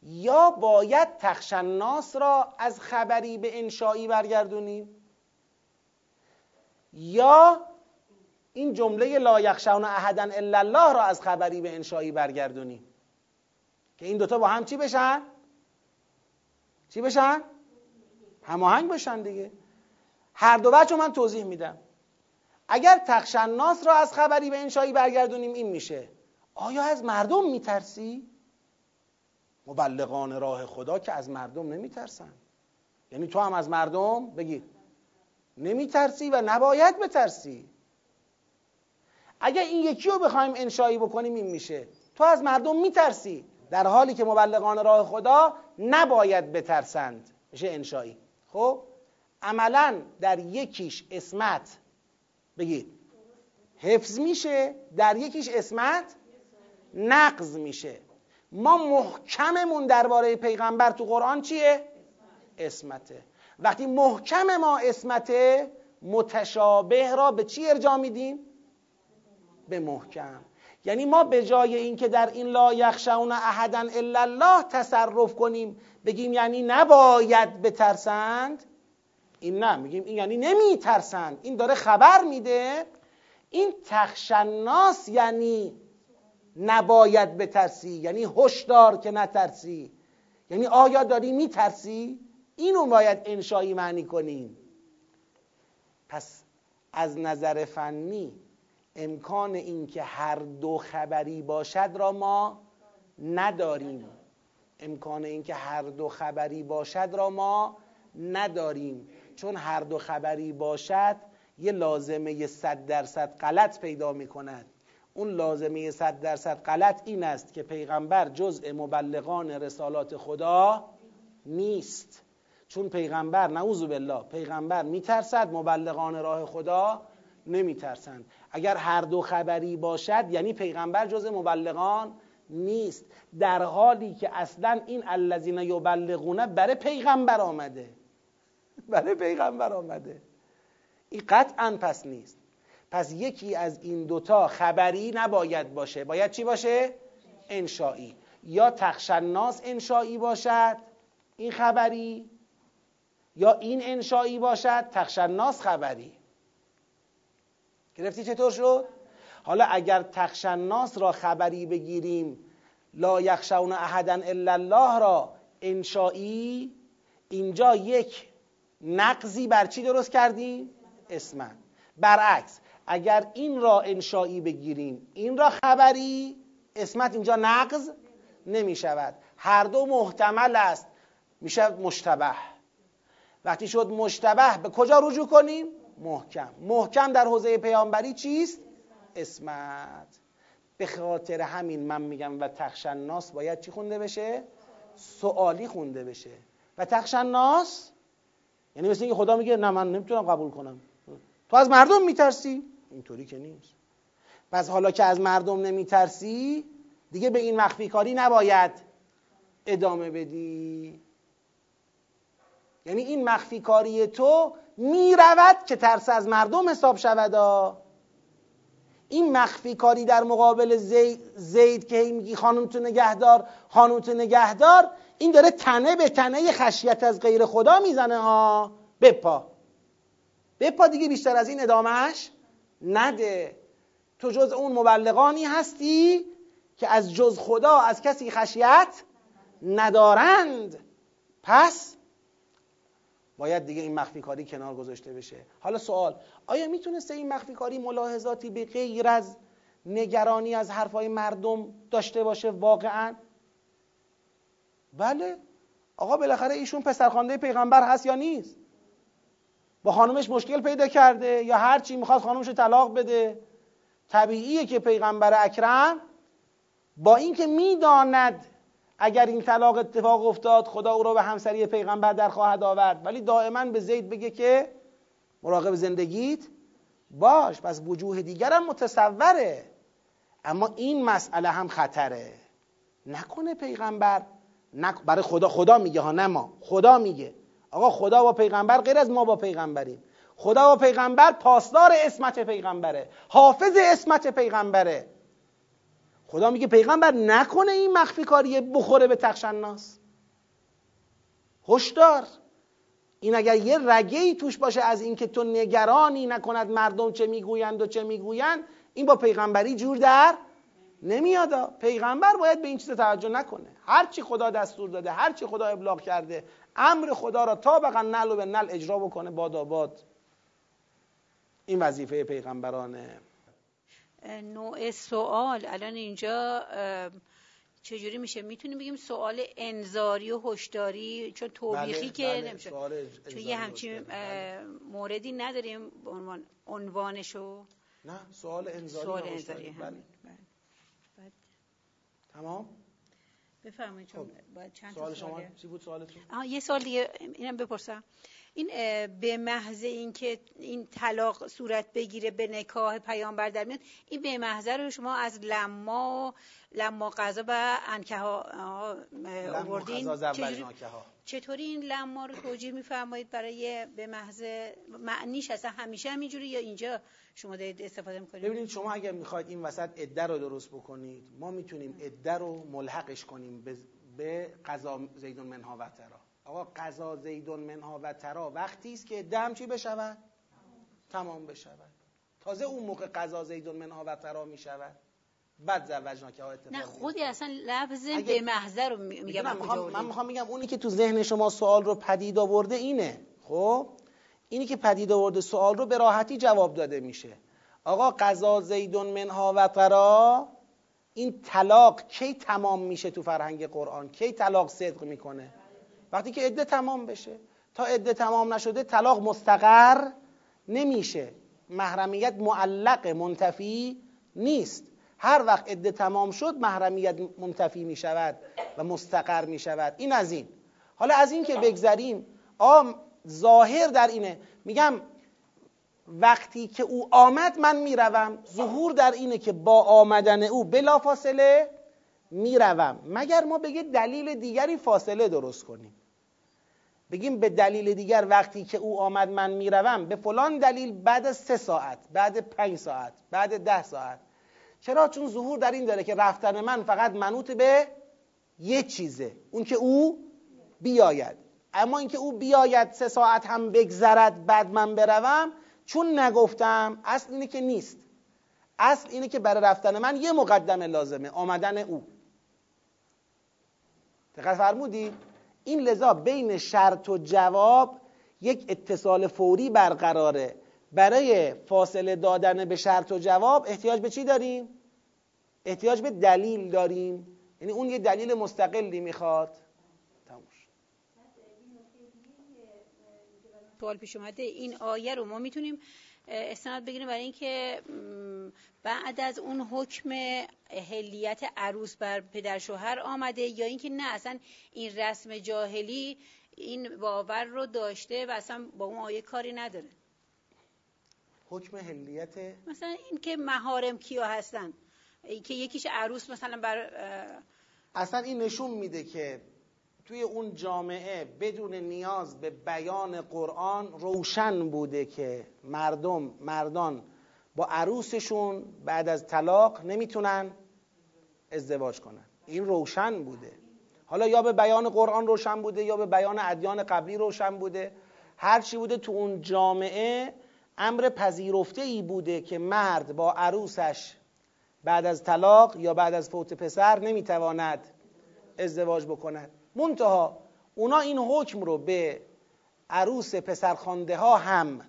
[SPEAKER 1] یا باید تخشناس را از خبری به انشایی برگردونیم؟ یا این جمله لا یخشون احدا الا الله را از خبری به انشایی برگردونیم که این دوتا با هم چی بشن؟ چی بشن؟ هماهنگ بشن دیگه هر دو بچه من توضیح میدم اگر تخشناس را از خبری به انشایی برگردونیم این میشه آیا از مردم میترسی؟ مبلغان راه خدا که از مردم نمیترسن یعنی تو هم از مردم بگید نمیترسی و نباید بترسی. اگر این یکی رو بخوایم انشایی بکنیم این میشه. تو از مردم میترسی. در حالی که مبلغان راه خدا نباید بترسند. میشه انشایی. خب؟ عملا در یکیش اسمت بگید. حفظ میشه. در یکیش اسمت نقض میشه. ما محکممون درباره پیغمبر تو قرآن چیه؟ اسمته. وقتی محکم ما اسمته متشابه را به چی ارجا میدیم؟ به محکم. یعنی ما به جای اینکه در این لا یخشون احدا الا الله تصرف کنیم بگیم یعنی نباید بترسند؟ این نه میگیم این یعنی نمیترسند. این داره خبر میده. این تخشناس یعنی نباید بترسی یعنی هشدار که نترسی. یعنی آیا داری میترسی؟ اینو باید انشایی معنی کنیم. پس از نظر فنی امکان اینکه هر دو خبری باشد را ما نداریم. امکان اینکه هر دو خبری باشد را ما نداریم. چون هر دو خبری باشد یه لازمه صد درصد غلط پیدا می کند اون لازمه صد درصد غلط این است که پیغمبر جزء مبلغان رسالات خدا نیست. چون پیغمبر نعوذ بالله پیغمبر میترسد مبلغان راه خدا نمیترسند. اگر هر دو خبری باشد یعنی پیغمبر جزء مبلغان نیست. در حالی که اصلا این الذین یبلغونه برای پیغمبر آمده. برای پیغمبر آمده. این قطعا پس نیست. پس یکی از این دوتا خبری نباید باشه. باید چی باشه؟ انشایی یا تخشناس انشایی باشد این خبری یا این انشایی باشد؟ تخشناس خبری. گرفتی چطور شد؟ حالا اگر تخشناس را خبری بگیریم لا یخشون احدا الا الله را انشایی اینجا یک نقضی بر چی درست کردیم؟ اسمن. برعکس اگر این را انشایی بگیریم این را خبری اسمت اینجا نقض نمی شود هر دو محتمل است. میشه مشتبه. وقتی شد مشتبه به کجا رجوع کنیم؟ محکم محکم در حوزه پیامبری چیست؟ اسمت به خاطر همین من میگم و تخشناس باید چی خونده بشه؟ سوالی خونده بشه و تخشناس یعنی مثل اینکه خدا میگه نه من نمی‌تونم قبول کنم تو از مردم میترسی؟ اینطوری که نیست پس حالا که از مردم نمیترسی دیگه به این مخفی کاری نباید ادامه بدی یعنی این مخفی کاری تو می‌رود که ترس از مردم حساب شود این مخفی کاری در مقابل زید, زید که میگی خانم تو نگهدار خانم تو نگهدار این داره تنه به تنه خشیت از غیر خدا می‌زنه ها بپا. بپا دیگه بیشتر از این ادامهش نده. تو جز اون مبلغانی هستی که از جز خدا از کسی خشیت ندارند. پس باید دیگه این مخفی کاری کنار گذاشته بشه. حالا سوال آیا می‌تونسته این مخفی کاری ملاحظاتی به غیر از نگرانی از حرفای مردم داشته باشه واقعا؟ بله. آقا بالاخره ایشون پسرخوانده پیغمبر هست یا نیست؟ با خانومش مشکل پیدا کرده یا هر چی می‌خواد خانومش رو طلاق بده؟ طبیعیه که پیغمبر اکرم با اینکه می‌داند اگر این طلاق اتفاق افتاد خدا او را به همسری پیغمبر در خواهد آورد. ولی دائما به زید بگه که مراقب زندگیت باش پس وجوه دیگرم متصوره. اما این مسئله هم خطره. نکنه پیغمبر نک... برای خدا خدا میگه ها نه ما. خدا میگه. آقا خدا با پیغمبر غیر از ما با پیغمبریم. خدا با پیغمبر پاسدار اسمت پیغمبره. حافظ اسمت پیغمبره. خدا میگه پیغمبر نکنه این مخفی کاری بخوره به تخشناس هشدار. این اگر یه رگه ای توش باشه از اینکه تو نگرانی نکند مردم چه می‌گویند و چه می‌گویند این با پیغمبری جور در نمیاد. پیغمبر باید به این چیز توجه نکنه. هر چی خدا دستور داده هر چی خدا ابلاغ کرده امر خدا را تا بقا نل و به نل اجرا بکنه باد آباد. این وظیفه پیغمبرانه.
[SPEAKER 2] نوع سوال. الان اینجا چجوری میشه؟ می‌تونیم بگیم سوال انذاری و هشداری چون توبیخی بله، که بله، نمیشه. چون یه همچین بله. موردی نداریم عنوان عنوانشو.
[SPEAKER 1] نه سوال انذاری سوال انذاری بله. بله. تمام؟
[SPEAKER 2] بفرمایید چون
[SPEAKER 1] خب. باید چند سوال شما چی بود سوالتون؟
[SPEAKER 2] یه سوال دیگه اینم بپرسم. این به محض اینکه این طلاق صورت بگیره به نکاح پیامبر در میاد این به محض رو شما از لما لما قضا و انکه ها آوردین. چطوری این لما رو توجیه میفرمایید برای به محض معنیش اصلا همیشه همینجوری یا اینجا شما دارید استفاده می‌کنید؟
[SPEAKER 1] ببینید شما اگر می‌خواید این وسط عده رو درست بکنید ما می‌تونیم عده رو ملحقش کنیم به قضا زیدون منها و ترا آقا قضا زیدون منها و ترا وقتی است که دم چی بشود؟ تمام بشود. تازه اون موقع قضا زیدون منها و ترا می شود بعد زوجنا که اتفاق
[SPEAKER 2] نه خودی اصلا لفظ به محضر رو میگم
[SPEAKER 1] من می‌خوام میگم اونی که تو ذهن شما سوال رو پدید آورده اینه. خب؟ اینی که پدید آورده سوال رو به راحتی جواب داده میشه. آقا قضا زیدون منها و ترا این طلاق کی تمام میشه تو فرهنگ قرآن؟ کی طلاق صدق می‌کنه؟ وقتی که عده تمام بشه. تا عده تمام نشده طلاق مستقر نمیشه. محرمیت معلق منتفی نیست. هر وقت عده تمام شد محرمیت منتفی می شود و مستقر می شود این از این. حالا از این که بگذریم آ ظاهر در اینه. میگم وقتی که او آمد من می‌روم ظهور در اینه که با آمدن او بلافاصله می‌روم. مگر ما بگه دلیل دیگری فاصله درست کنیم؟ بگیم به دلیل دیگر وقتی که او آمد من می‌روم به فلان دلیل بعد از سه ساعت بعد پنج ساعت بعد ده ساعت. چرا؟ چون ظهور در این داره که رفتن من فقط منوط به یه چیزه اون که او بیاید. اما اینکه او بیاید سه ساعت هم بگذرد بعد من بروم چون نگفتم اصل اینه که نیست. اصل اینه که برای رفتن من یه مقدمه لازمه آمدن او. دقت فرمودید این لذا بین شرط و جواب یک اتصال فوری برقراره. برای فاصله دادن به شرط و جواب احتیاج به چی داریم؟ احتیاج به دلیل داریم. یعنی اون یه دلیل مستقلی می‌خواد.
[SPEAKER 2] سوال پیش اومده این آیه رو ما می‌تونیم استناد بگیریم برای اینکه بعد از اون حکم هلیت عروس بر پدر شوهر آمده یا اینکه نه اصلا این رسم جاهلی این باور رو داشته و اصلا با اون آیه کاری نداره.
[SPEAKER 1] حکم هلیت
[SPEAKER 2] مثلا اینکه مهارم کیا هستن که یکیش عروس مثلا بر
[SPEAKER 1] اصلا این نشون میده که توی اون جامعه بدون نیاز به بیان قرآن روشن بوده که مردم مردان با عروسشون بعد از طلاق نمی‌تونن ازدواج کنن. این روشن بوده. حالا یا به بیان قرآن روشن بوده یا به بیان ادیان قبلی روشن بوده. هر چی بوده تو اون جامعه امر پذیرفته ای بوده که مرد با عروسش بعد از طلاق یا بعد از فوت پسر نمی‌تواند ازدواج بکند. منتها اونا این حکم رو به عروس پسرخوانده ها هم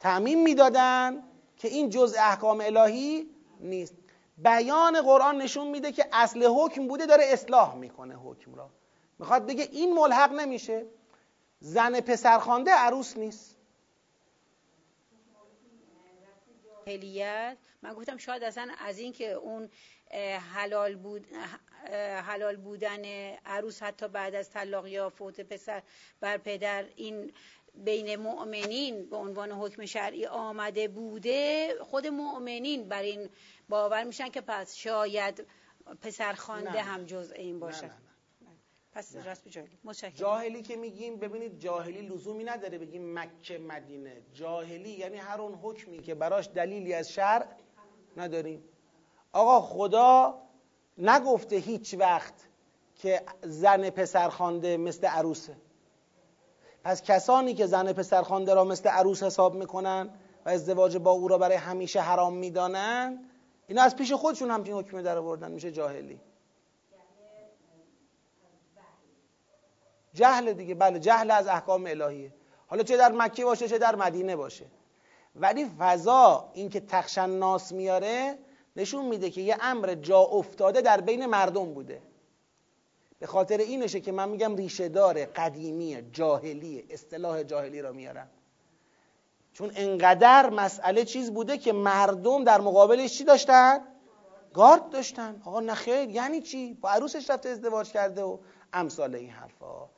[SPEAKER 1] تعمیم می‌دادن که این جزء احکام الهی نیست. بیان قرآن نشون میده که اصل حکم بوده داره اصلاح می‌کنه حکم را. می‌خواد بگه این ملحق نمیشه. زن پسرخوانده عروس نیست.
[SPEAKER 2] من گفتم شاید اصلا از این که اون حلال بود حلال بودن عروس حتی بعد از طلاق یا فوت پسر بر پدر این بین مؤمنین به عنوان حکم شرعی آمده بوده خود مؤمنین بر این باور میشن که پس شاید پسرخوانده هم جزء این باشه. پس راست جاهلی
[SPEAKER 1] جاهلی که میگیم ببینید جاهلی لزومی نداره بگیم مکه مدینه. جاهلی یعنی هر اون حکمی که براش دلیلی از شرع نداریم. آقا خدا نگفته هیچ وقت که زن پسرخوانده مثل عروسه. پس کسانی که زن پسرخوانده را مثل عروس حساب می‌کنن و ازدواج با او را برای همیشه حرام می‌دانن اینا از پیش خودشون همچین حکمی در آوردن. میشه جاهلی. جهل دیگه. بله جهل از احکام الهیه. حالا چه در مکه باشه چه در مدینه باشه. ولی فضا اینکه تخشن ناس میاره نشون میده که یه امر جا افتاده در بین مردم بوده. به خاطر اینشه که من میگم ریشه داره قدیمی جاهلی اصطلاح جاهلی را میارم. چون انقدر مسئله چیز بوده که مردم در مقابلش چی داشتن؟ گارد داشتن. آقا نخیر یعنی چی؟ با عروسش رفته ازدواج کرده و امثال این حرفا.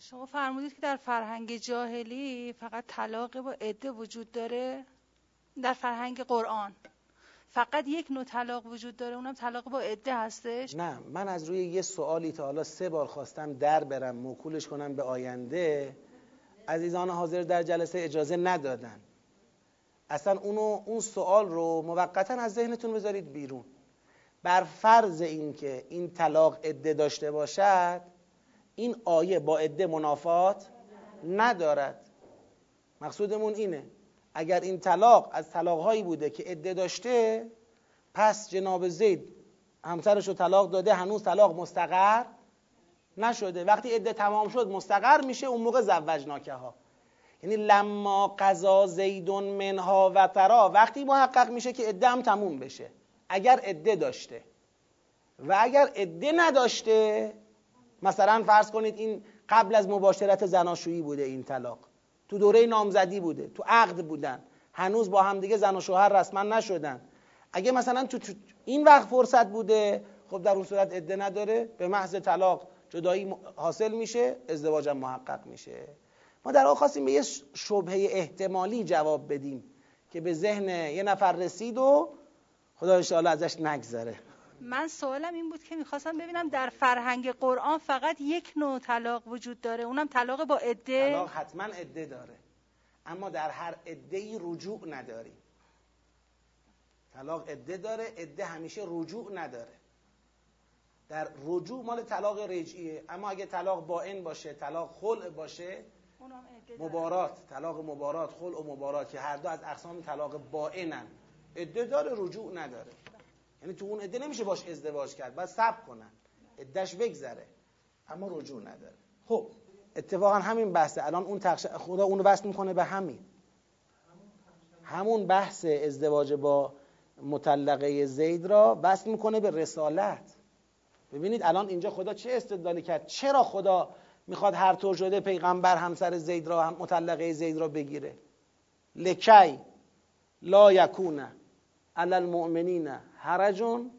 [SPEAKER 3] شما فرمودید که در فرهنگ جاهلی فقط طلاق با عده وجود داره در فرهنگ قرآن. فقط یک نوع طلاق وجود داره اونم طلاق با عده هستش؟
[SPEAKER 1] نه من از روی یه سوالی تا حالا سه بار خواستم در برم موکولش کنم به آینده. عزیزان حاضر در جلسه اجازه ندادن. اصلا اونو اون سوال رو موقتا از ذهنتون بذارید بیرون. بر فرض اینکه این طلاق عده داشته باشد این آیه با عده منافات ندارد. مقصودمون اینه. اگر این طلاق از طلاقهایی بوده که عده داشته پس جناب زید همسرش رو طلاق داده هنوز طلاق مستقر نشده. وقتی عده تمام شد مستقر میشه اون موقع زوجناکه ها یعنی لما قضا زیدون منها و ترا وقتی محقق میشه که عده هم تموم بشه. اگر عده داشته. و اگر عده نداشته مثلا فرض کنید این قبل از مباشرت زناشویی بوده این طلاق. تو دوره نامزدی بوده تو عقد بودن. هنوز با همدیگه زن و شوهر رسما نشدن. اگه مثلا تو, این وقت فرصت بوده خب در اون صورت عده نداره به محض طلاق جدایی حاصل میشه ازدواجم محقق میشه. ما در واقع خواستیم به یه شبهه احتمالی جواب بدیم که به ذهن یه نفر رسید و خدا انشاءالله ازش نگذره.
[SPEAKER 3] من سوالم این بود که می‌خواستم ببینم در فرهنگ قرآن فقط یک نوع طلاق وجود داره. اونم طلاق با عده؟
[SPEAKER 1] طلاق حتما عده داره. اما در هر عده رجوع نداریم طلاق عده داره عده همیشه رجوع نداره. در رجوع مال طلاق رجعیه اما اگه طلاق باین باشه طلاق خلع باشه مبارات طلاق مبارات خلع و مبارات که هر دو از اقسام طلاق باینن عده داره رجوع نداره. یعنی تو اون عده نمیشه باش ازدواج کرد باید صبر کنن. عدهش بگذره. اما رجوع نداره. خب اتفاقا همین بحثه. الان اون تخش... خدا اونو وصل می‌کنه به همین. همون بحث ازدواج با مطلقه زید را وصل می‌کنه به رسالت. ببینید الان اینجا خدا چه استدلالی کرد؟ چرا خدا می‌خواد هر طور شده پیغمبر همسر زید را هم مطلقه زید را بگیره؟ لکی لا یکونه علی المؤمنین حرجون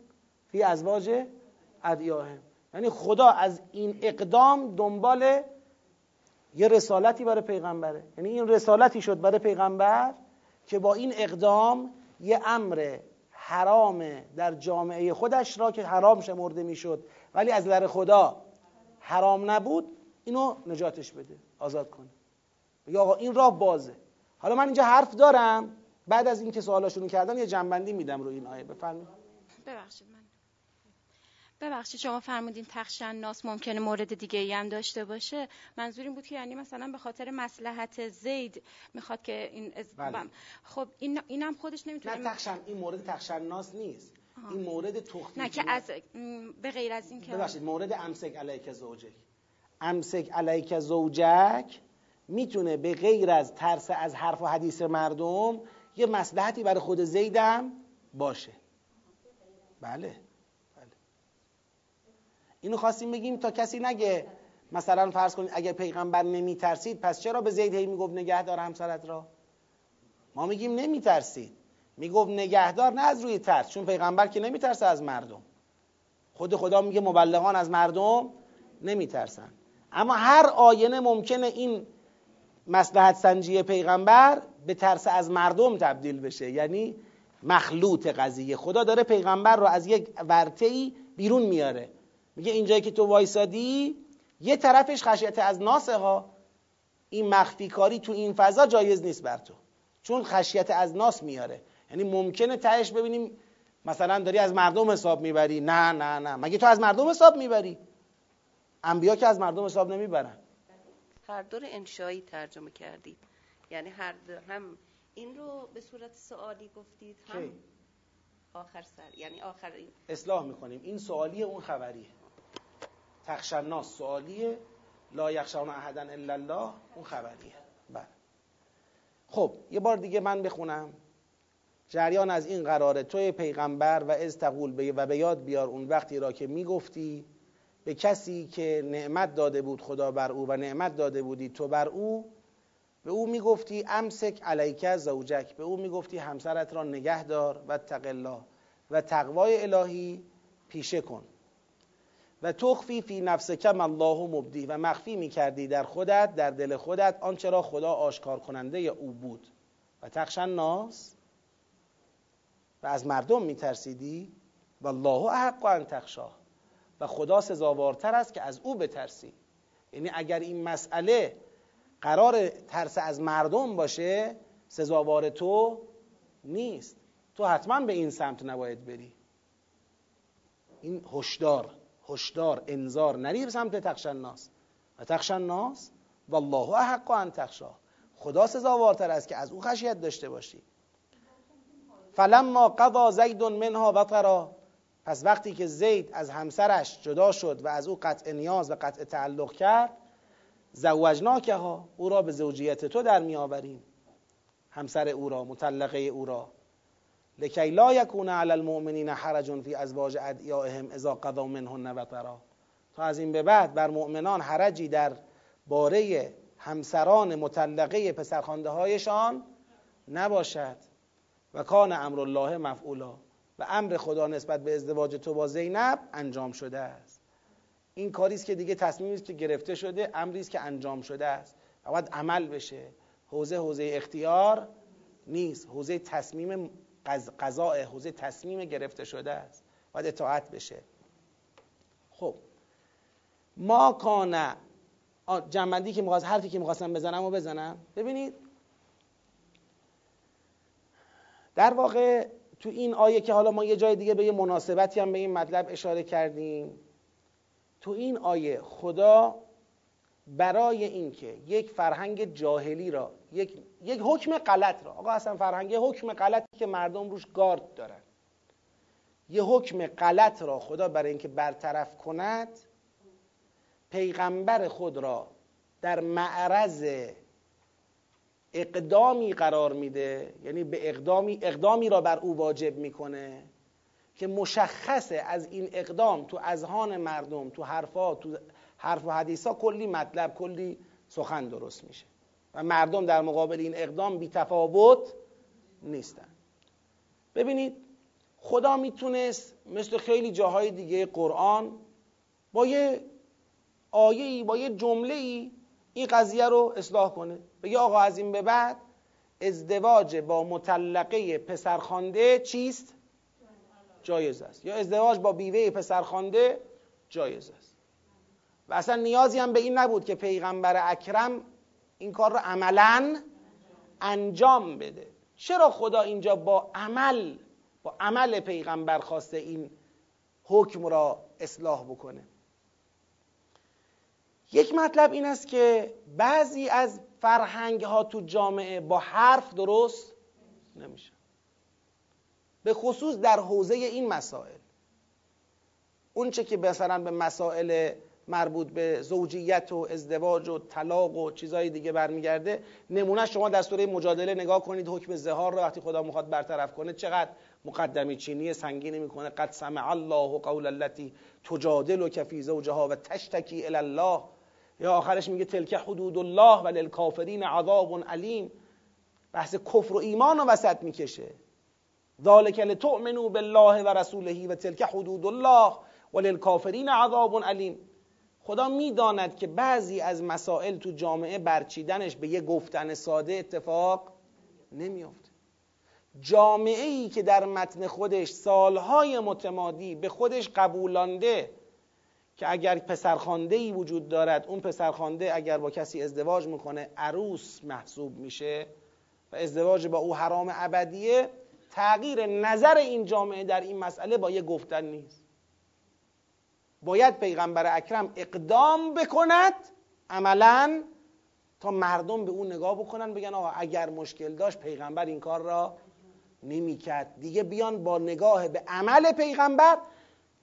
[SPEAKER 1] فی ازواج ادیاهم. یعنی خدا از این اقدام دنبال یه رسالتی برای پیغمبره. یعنی این رسالتی شد برای پیغمبر که با این اقدام یه امر حرام در جامعه خودش را که حرام شمرده می‌شد ولی از لر خدا حرام نبود اینو نجاتش بده آزاد کنه. بگه آقا این راه بازه. حالا من اینجا حرف دارم بعد از اینکه سوالاشونو کردن یه جنبندی میدم روی این آیه. بفرمایید.
[SPEAKER 4] ببخشید من ببخشید شما فرمودین ناس ممکنه مورد دیگه ای هم داشته باشه منظور این بود که یعنی مثلا به خاطر مسلحت زید می‌خواد که این از... بله. خب این اینم خودش نمی‌تونه
[SPEAKER 1] نه تخشن این مورد ناس نیست آه. این مورد تخفیف
[SPEAKER 4] نه که از به غیر از این که
[SPEAKER 1] ببخشید مورد امسک علیک زوجک امسک علیک زوجک می‌تونه به غیر از ترس از حرف و حدیث مردم یه مسلحتی برای خود زیدم باشه بله اینو خواستیم بگیم تا کسی نگه مثلا فرض کنید اگه پیغمبر نمی ترسید پس چرا به زید هی می‌گفت نگهدار همسرت را؟ ما میگیم نمی ترسید می‌گفت نگهدار نه از روی ترس چون پیغمبر که نمی ترسه از مردم. خود خدا میگه مبلغان از مردم نمی ترسن اما هر آینه ممکنه این مسلحت سنجی پیغمبر به ترس از مردم تبدیل بشه. یعنی مخلوط قضیه. خدا داره پیغمبر رو از یک ورطه‌ای بیرون میاره. میگه اینجایی که تو وایسادی یه طرفش خشیت از ناسه ها این مخفی کاری تو این فضا جایز نیست بر تو. چون خشیت از ناس میاره. یعنی ممکنه تهش ببینیم مثلا داری از مردم حساب می‌بری. نه نه نه. مگه تو از مردم حساب می‌بری؟ انبیا که از مردم حساب نمی‌برن.
[SPEAKER 5] هر دور انشایی ترجمه کردید یعنی هر هم این رو به صورت سوالی گفتید هم آخر سر یعنی آخر
[SPEAKER 1] اصلاح می‌کنیم. این سوالی اون خبریه. تخشن سوالیه. لا یخشون احدا الا الله اون خبریه. بله. خب یه بار دیگه من بخونم. جریان از این قراره. توی پیغمبر و از تقول و به یاد بیار اون وقتی را که می‌گفتی به کسی که نعمت داده بود خدا بر او و نعمت داده بودی تو بر او به او می‌گفتی امسک علیک زوجک به او می‌گفتی همسرت را نگه دار و تقلا و تقوای الهی پیشه کن. و تخفی فی نفس کم الله مبدی و مخفی می‌کردی در خودت در دل خودت آنچه را خدا آشکار کننده او بود. و تخشن ناس و از مردم میترسیدی؟ و الله احق ان تخشاه و خدا سزاوارتر است که از او بترسی. یعنی اگر این مسئله قرار ترس از مردم باشه سزاوار تو نیست. تو حتما به این سمت نباید بری. این هشدار هشدار انذار نری به سمت تخشن ناس و تخشن ناس والله احق ان تخشا. خدا سزاوارتر است که از او خشیت داشته باشی. فلما قضا زید منها وطرا. پس وقتی که زید از همسرش جدا شد و از او قطع نیاز و قطع تعلق کرد زوجناکه ها او را به زوجیت تو در می آوریم. همسر او را مطلقه او را. لکی لا یکون علی المؤمنین حرج فی ازواج ادعیائهم اذا قضوا منهن وطرا تا از این به بعد بر مؤمنان حرجی در باره همسران مطلقه پسرخوانده هایشان نباشد. و کان امر الله مفعولا. و امر خدا نسبت به ازدواج تو با زینب انجام شده است. این کاری است که دیگه تصمیمی است که گرفته شده امری است که انجام شده است. و باید عمل بشه. حوزه حوزه اختیار نیست. حوزه تصمیم قضاء حوزه تصمیم گرفته شده است. باید اطاعت بشه. خب. ما کانه جنبندی که می‌خواست حرفی که می‌خواستم بزنم و بزنم. ببینید. در واقع تو این آیه که حالا ما یه جای دیگه به یه مناسبتی هم به این مطلب اشاره کردیم. تو این آیه خدا برای اینکه یک فرهنگ جاهلی را یک, یک حکم غلط را آقا اصلا فرهنگ حکم غلطی که مردم روش گارد دارن. یه حکم غلط را خدا برای اینکه برطرف کند پیغمبر خود را در معرض اقدامی قرار میده یعنی به اقدامی اقدامی را بر او واجب می‌کنه. که مشخصه از این اقدام تو اذهان مردم تو حرفا تو حرف و حدیثا کلی مطلب کلی سخن درست میشه. و مردم در مقابل این اقدام بی تفاوت نیستن. ببینید خدا می‌تونست مثل خیلی جاهای دیگه قرآن با یه آیه با یه جمله ای این قضیه رو اصلاح کنه. بگه آقا از این به بعد ازدواج با مطلقه پسرخوانده چیست؟ جایز است. یا ازدواج با بیوه پسرخوانده جایز است. و اصلا نیازی هم به این نبود که پیغمبر اکرم این کار رو عملا انجام بده. چرا خدا اینجا با عمل با عمل پیغمبر خواسته این حکم را اصلاح بکنه؟ یک مطلب این است که بعضی از فرهنگ ها تو جامعه با حرف درست نمیشه به خصوص در حوزه این مسائل. اونچه که مثلا به مسائل مربوط به زوجیت و ازدواج و طلاق و چیزهای دیگه برمیگرده نمونه شما در سوره مجادله نگاه کنید حکم زهار رو وقتی خدا می‌خواد برطرف کنه چقدر مقدمی چینی سنگینی می‌کنه. قد سمع الله قول التي تجادل فی زوجها و تشتکی الله یا آخرش میگه تلک حدود الله و للکافرین عذاب علیم. بحث کفر و ایمان رو وسط می‌کشه. ذالک لتؤمنوا بالله و رسوله و تلک حدود الله و للکافرین عذاب علیم. خدا می‌داند که بعضی از مسائل تو جامعه برچیدنش به یه گفتن ساده اتفاق نمیافته جامعه ای که در متن خودش سالهای متمادی به خودش قبولانده که اگر پسرخانده ای وجود دارد اون پسرخانده اگر با کسی ازدواج می‌کنه عروس محسوب میشه و ازدواج با او حرام ابدیه. تغییر نظر این جامعه در این مسئله با یه گفتن نیست. باید پیغمبر اکرم اقدام بکند عملا تا مردم به اون نگاه بکنن بگن آقا اگر مشکل داشت پیغمبر این کار را نمی‌کرد. دیگه بیان با نگاه به عمل پیغمبر.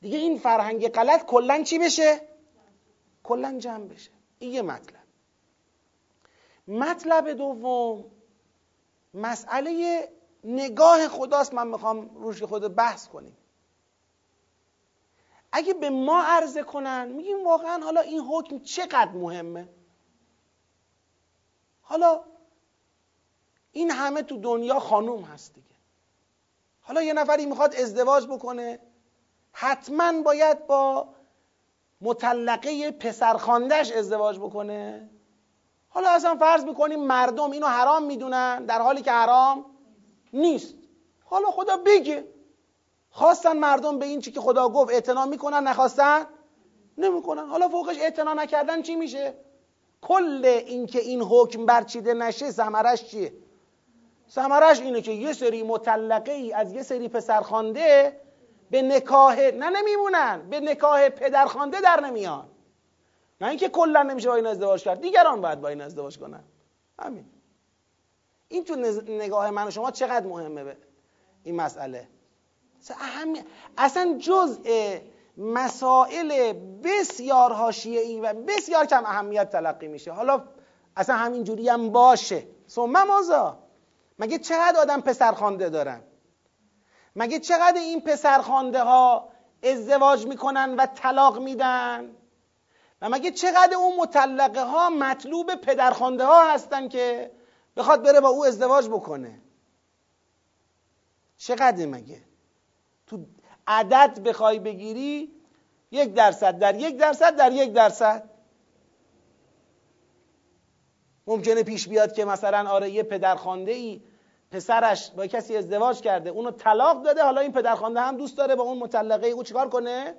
[SPEAKER 1] دیگه این فرهنگ غلط کلا چی بشه؟ کلا جمع بشه. این یه مطلب. مطلب دوم مسئله نگاه خداست من می‌خوام روش خود بحث کنیم. اگه به ما عرضه کنن میگیم واقعا حالا این حکم چقدر مهمه؟ حالا این همه تو دنیا خانوم هست دیگه. حالا یه نفری می‌خواد ازدواج بکنه حتما باید با مطلقه پسرخاندش ازدواج بکنه. حالا اصلا فرض می‌کنیم مردم اینو حرام می‌دونن در حالی که حرام نیست. حالا خدا بگه. خواستن مردم به این چی که خدا گفت اعتنا می‌کنن نخواستن؟ نمی‌کنن. حالا فوقش اعتنا نکردن چی میشه؟ کل اینکه این حکم برچیده نشه ثمرش چیه؟ ثمرش اینه که یه سری مطلقه ای از یه سری پسرخوانده به نکاه نه نمیمونن به نکاه پدرخوانده در نمیان. نه اینکه کلا نمیشه با این ازدواج کرد. دیگران باید با این ازدواج کنن. همین. این تو نگاه من و شما چقدر مهمه به این مسئله؟ اصلا جزء مسائل بسیار حاشیه‌ای و بسیار کم اهمیت تلقی میشه. حالا اصلا همین جوری هم باشه. ثم مازا مگه چقدر آدم پسرخوانده دارن؟ مگه چقدر این پسرخوانده ها ازدواج می‌کنن و طلاق میدن؟ و مگه چقدر اون مطلقه ها مطلوب پدرخوانده ها هستن که بخواد بره با او ازدواج بکنه. چقدر مگه؟ تو عدد بخوای بگیری یک درصد در یک درصد در یک درصد. ممکنه پیش بیاد که مثلا آره یه پدرخوانده ای پسرش با کسی ازدواج کرده اونو طلاق داده حالا این پدرخوانده هم دوست داره با اون مطلقه او چیکار کنه؟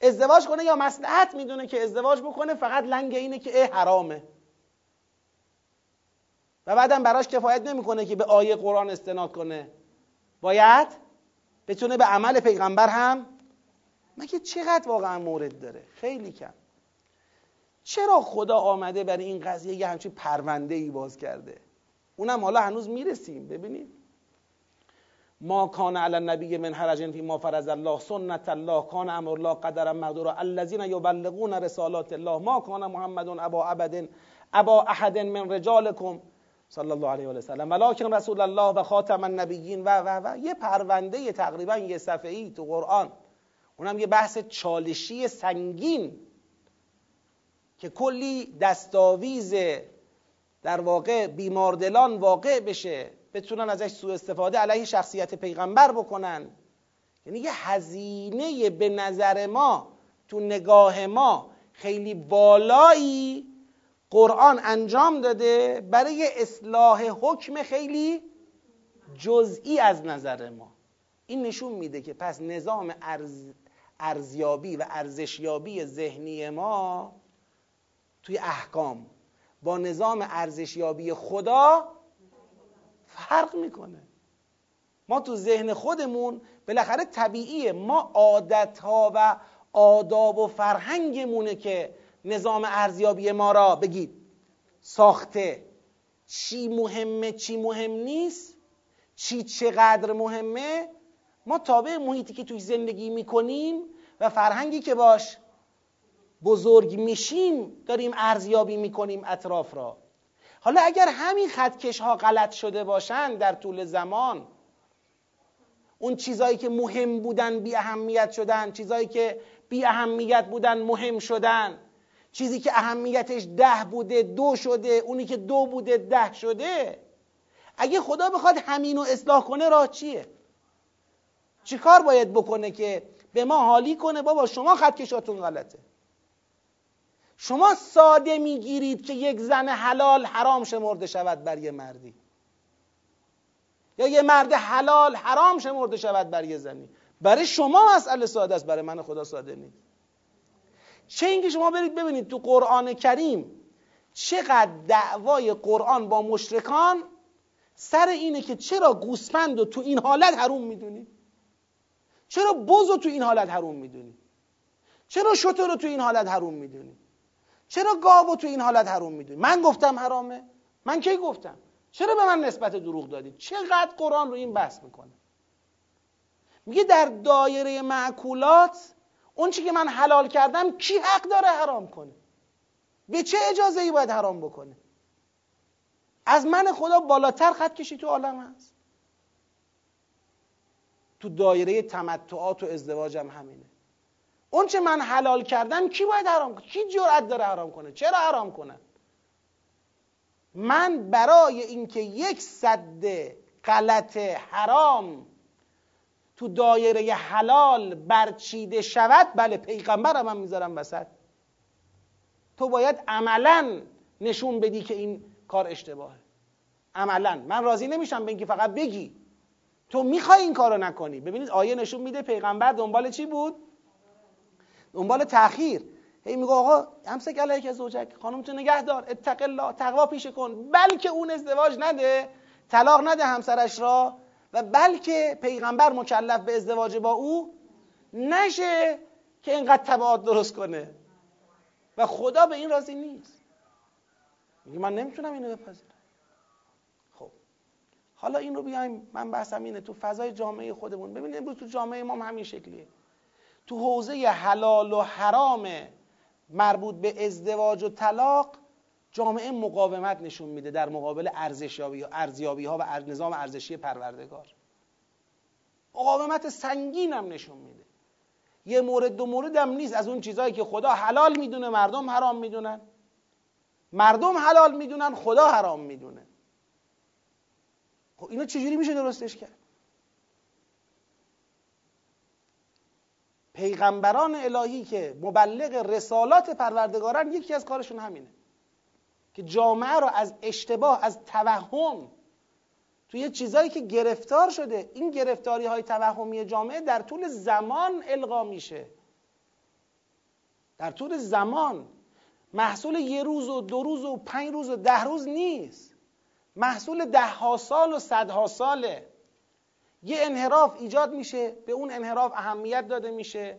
[SPEAKER 1] ازدواج کنه یا مصلحت می‌دونه که ازدواج بکنه فقط لنگ اینه که اه حرامه. و بعدم براش کفایت نمی‌کنه که به آیه قرآن استناد کنه. باید بتونه به عمل پیغمبر هم مگه چقدر واقعا مورد داره؟ خیلی کم. چرا خدا آمده برای این قضیه یه همچین پرونده ای باز کرده؟ اونم حالا هنوز می‌رسیم. ببینید ما کان علی النبی من حرج فی ما فرض الله سنت الله کان امر الله قدر مقدورا. الذين یبلغون رسالات الله ما کان محمد ابا عبد ابا احد من رجالکم. صلی الله علیه و سلم ولکن رسول الله و خاتم النبیین و و و یه پرونده تقریبا یه صفحه ای تو قرآن. اونم یه بحث چالشی سنگین که کلی دستاویز در واقع بیماردلان واقع بشه. بتونن ازش سوء استفاده علیه شخصیت پیغمبر بکنن. یعنی یه هزینه به نظر ما تو نگاه ما خیلی بالایی قرآن انجام داده برای اصلاح حکم خیلی جزئی از نظر ما. این نشون میده که پس نظام ارز... ارزیابی و ارزشیابی ذهنی ما توی احکام با نظام ارزشیابی خدا فرق می‌کنه. ما تو ذهن خودمون بالاخره طبیعیه. ما عادتها و آداب و فرهنگمونه که نظام ارزیابی ما را بگید. ساخته. چی مهمه چی مهم نیست چی چقدر مهمه؟ ما تابع محیطی که توی زندگی می‌کنیم و فرهنگی که باش بزرگ میشیم داریم ارزیابی می‌کنیم اطراف را. حالا اگر همین خطکش ها غلط شده باشن در طول زمان اون چیزایی که مهم بودن بی اهمیت شدن چیزایی که بی اهمیت بودن مهم شدن چیزی که اهمیتش ده بوده دو شده اونی که دو بوده ده شده. اگه خدا بخواد همینو اصلاح کنه راه چیه؟ چیکار باید بکنه که به ما حالی کنه؟ بابا شما خطکشاتون غلطه. شما ساده می‌گیرید که یک زن حلال حرام شمرده شود بر یه مردی. یا یه مرد حلال حرام شمرده شود بر یه زنی. برای شما مسئله ساده است برای من خدا ساده نیست. چه اینکه شما برید ببینید تو قرآن کریم چقدر دعوای قرآن با مشرکان سر اینه که چرا گوسفند رو تو این حالت حروم می‌دونی؟ چرا بز رو تو این حالت حروم می‌دونی؟ چرا شتر رو تو این حالت حروم می‌دونی؟ چرا گاو تو این حالت حروم می‌دونی؟ من گفتم حرامه. من کی گفتم؟ چرا به من نسبت دروغ دادید چقدر قرآن رو این بحث می‌کنه؟ میگه در دایره معکولات اون چی که من حلال کردم کی حق داره حرام کنه؟ به چه اجازه ای باید حرام بکنه؟ از من خدا بالاتر خط کشی تو عالم هست. تو دایره تمتعات و ازدواجم همینه. اون چه من حلال کردم کی باید حرام کنه؟ کی جرأت داره حرام کنه؟ چرا حرام کنه؟ من برای اینکه یک صد غلط حرام تو دایره حلال برچیده شود بله پیغمبرم هم می‌ذارم وسط. تو باید عملا نشون بدی که این کار اشتباهه. عملا. من راضی نمیشم به اینکه فقط بگی. تو می‌خوای این کارو نکنی. ببینید آیه نشون میده پیغمبر دنبال چی بود؟ دنبال تاخیر هی میگه آقا همسک علیک زوجک. خانم تو نگه دار اتق الله. تقوا پیش کن. بلکه اون ازدواج نده. طلاق نده همسرش را. و بلکه پیغمبر مکلف به ازدواج با او نشه که اینقدر تبعات درست کنه. و خدا به این راضی نیست. میگه من نمی‌تونم اینو بپذیرم. خب. حالا این رو بیایم من بحثم اینه تو فضای جامعه خودمون. ببینید امروز تو جامعه ما هم همین شکلیه. تو حوزه حلال و حرام مربوط به ازدواج و طلاق جامعه مقاومت نشون میده در مقابل ارزشیابی ارزیابی ها و نظام ارزشی پروردگار. مقاومت سنگین هم نشون میده. یه مورد دو مورد هم نیست از اون چیزهایی که خدا حلال می‌دونه مردم حرام می‌دونن. مردم حلال می‌دونن خدا حرام می‌دونه. خب اینو چجوری میشه درستش کرد؟ پیغمبران الهی که مبلغ رسالات پروردگارن یکی از کارشون همینه. که جامعه رو از اشتباه از توهم توی چیزایی که گرفتار شده این گرفتاری های توهمی جامعه در طول زمان القا میشه. در طول زمان. محصول یه روز و دو روز و پنج روز و ده روز نیست. محصول ده ها سال و صدها ساله. یه انحراف ایجاد میشه به اون انحراف اهمیت داده میشه.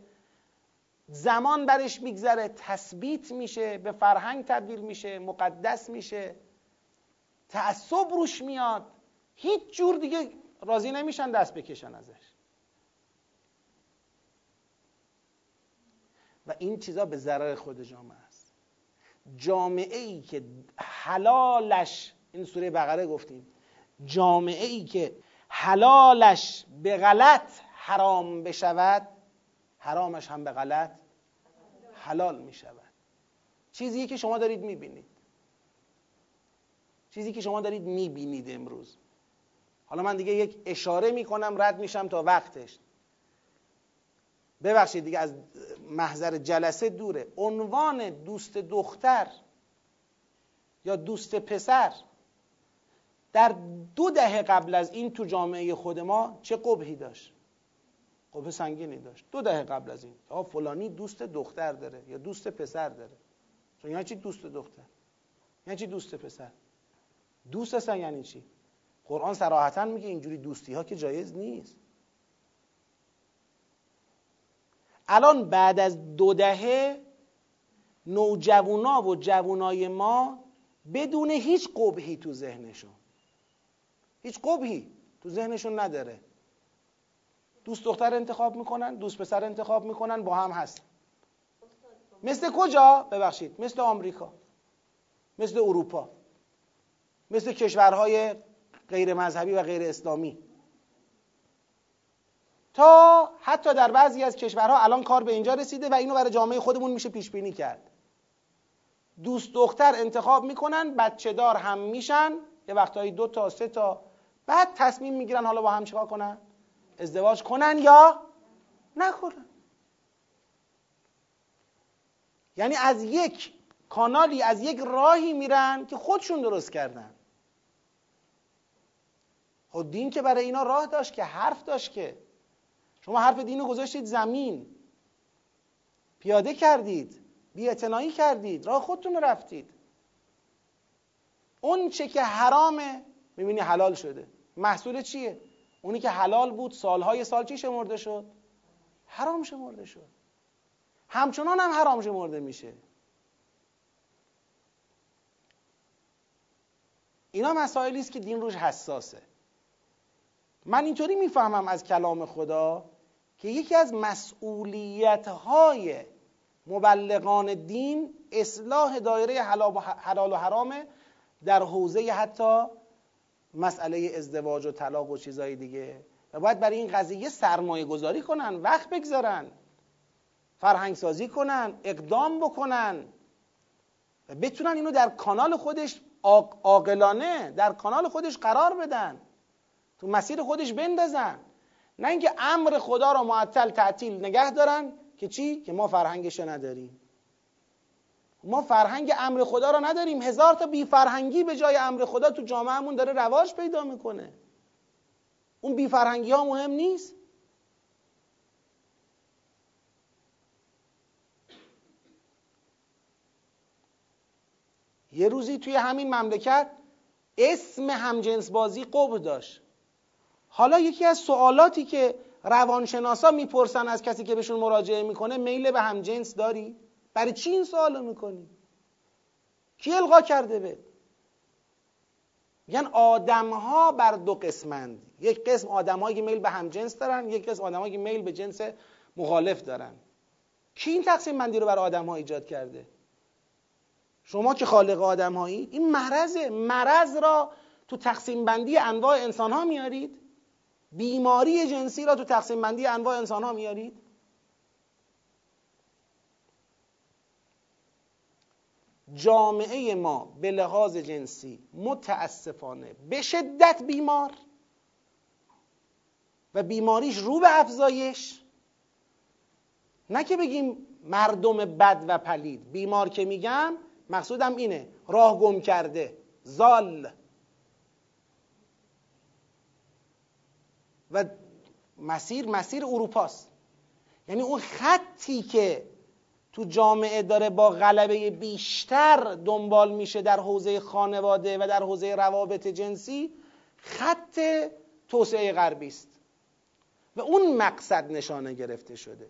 [SPEAKER 1] زمان برش میگذره تثبیت میشه به فرهنگ تبدیل میشه مقدس میشه. تعصب روش میاد. هیچ جور دیگه راضی نمیشن دست بکشن ازش. و این چیزا به ضرر خود جامعه است. جامعه ای که حلالش این سوره بقره گفتیم جامعه ای که حلالش به غلط حرام بشود حرامش هم به غلط حلال می شود چیزی که شما دارید می بینید چیزی که شما دارید می بینید امروز. حالا من دیگه یک اشاره می کنم رد میشم تا وقتش. ببخشید دیگه از محضر جلسه دوره. عنوان دوست دختر یا دوست پسر در دو دهه قبل از این تو جامعه خود ما چه قبحی داشت؟ قبه سنگینی داشت. دو دهه قبل از این. آقا فلانی دوست دختر داره یا دوست پسر داره. چون یعنی چی دوست دختر؟ یعنی چی دوست پسر؟ دوست هستن یعنی چی؟ قرآن صراحتا میگه اینجوری دوستی ها که جایز نیست. الان بعد از دو دهه نوجوانا و جوانای ما بدون هیچ قبحی تو ذهنشون. هیچ قبحی تو ذهنشون نداره. دوست دختر انتخاب می‌کنن دوست پسر انتخاب می‌کنن با هم هست مثل کجا؟ ببخشید. مثل آمریکا. مثل اروپا. مثل کشورهای غیر مذهبی و غیر اسلامی تا حتی در بعضی از کشورها الان کار به اینجا رسیده و اینو برای جامعه خودمون میشه پیش بینی کرد. دوست دختر انتخاب می‌کنن بچه دار هم میشن یه وقتهایی دو تا سه تا بعد تصمیم می‌گیرن حالا با هم چیکار کنن؟ ازدواج کنن یا نکنن. یعنی از یک کانالی از یک راهی میرن که خودشون درست کردن. خود خب دین که برای اینا راه داشت که حرف داشت که. شما حرف دین رو گذاشتید زمین. پیاده کردید بی کردید راه خودتون رفتید. اون چه که حرامه می‌بینی حلال شده. محصول چیه؟ اونی که حلال بود سالهای سال چی شمرده شد؟ حرام شمرده شد. همچنان هم حرام شمرده میشه. اینا مسائلی است که دین روش حساسه. من اینطوری می‌فهمم از کلام خدا که یکی از مسئولیت های مبلغان دین اصلاح دایره حلال و حرامه در حوزه حتی مسئله ازدواج و طلاق و چیزهای دیگه. و باید برای این قضیه سرمایه گذاری کنن وقت بگذارن فرهنگ سازی کنن اقدام بکنن. و بتونن اینو در کانال خودش عاقلانه در کانال خودش قرار بدن. تو مسیر خودش بندازن. نه اینکه امر خدا رو معطل تعطیل نگه دارن که چی؟ که ما فرهنگش نداریم. ما فرهنگ امر خدا رو نداریم. هزار تا بی فرهنگی به جای امر خدا تو جامعهمون داره رواج پیدا می‌کنه. اون بی فرهنگی ها مهم نیست. یه روزی توی همین مملکت اسم همجنس بازی قبر داشت. حالا یکی از سوالاتی که روانشناسا می‌پرسن از کسی که بهشون مراجعه می‌کنه میل به همجنس داری؟ برای چی این سوالو می‌کنی؟ کی القا کرده به؟ میگن آدم ها بر دو قسمند. یک قسم آدم که میل به هم جنس دارن یک قسم آدم که میل به جنس مخالف دارن. کی این تقسیم بندی رو برای آدم ها ایجاد کرده؟ شما که خالق آدم هایی این مرض مرض را تو تقسیم بندی انواع انسان ها میارید. بیماری جنسی را تو تقسیم بندی انواع انسان ها میارید. جامعه ما به لحاظ جنسی متاسفانه به شدت بیمار و بیماریش رو به افزایش. نه که بگیم مردم بد و پلید. بیمار که میگم مقصودم اینه. راه گم کرده. زال. و مسیر مسیر اروپاست. یعنی اون خطی که تو جامعه داره با غلبه بیشتر دنبال میشه در حوزه خانواده و در حوزه روابط جنسی خط توسعه غربی است. و اون مقصد نشانه گرفته شده.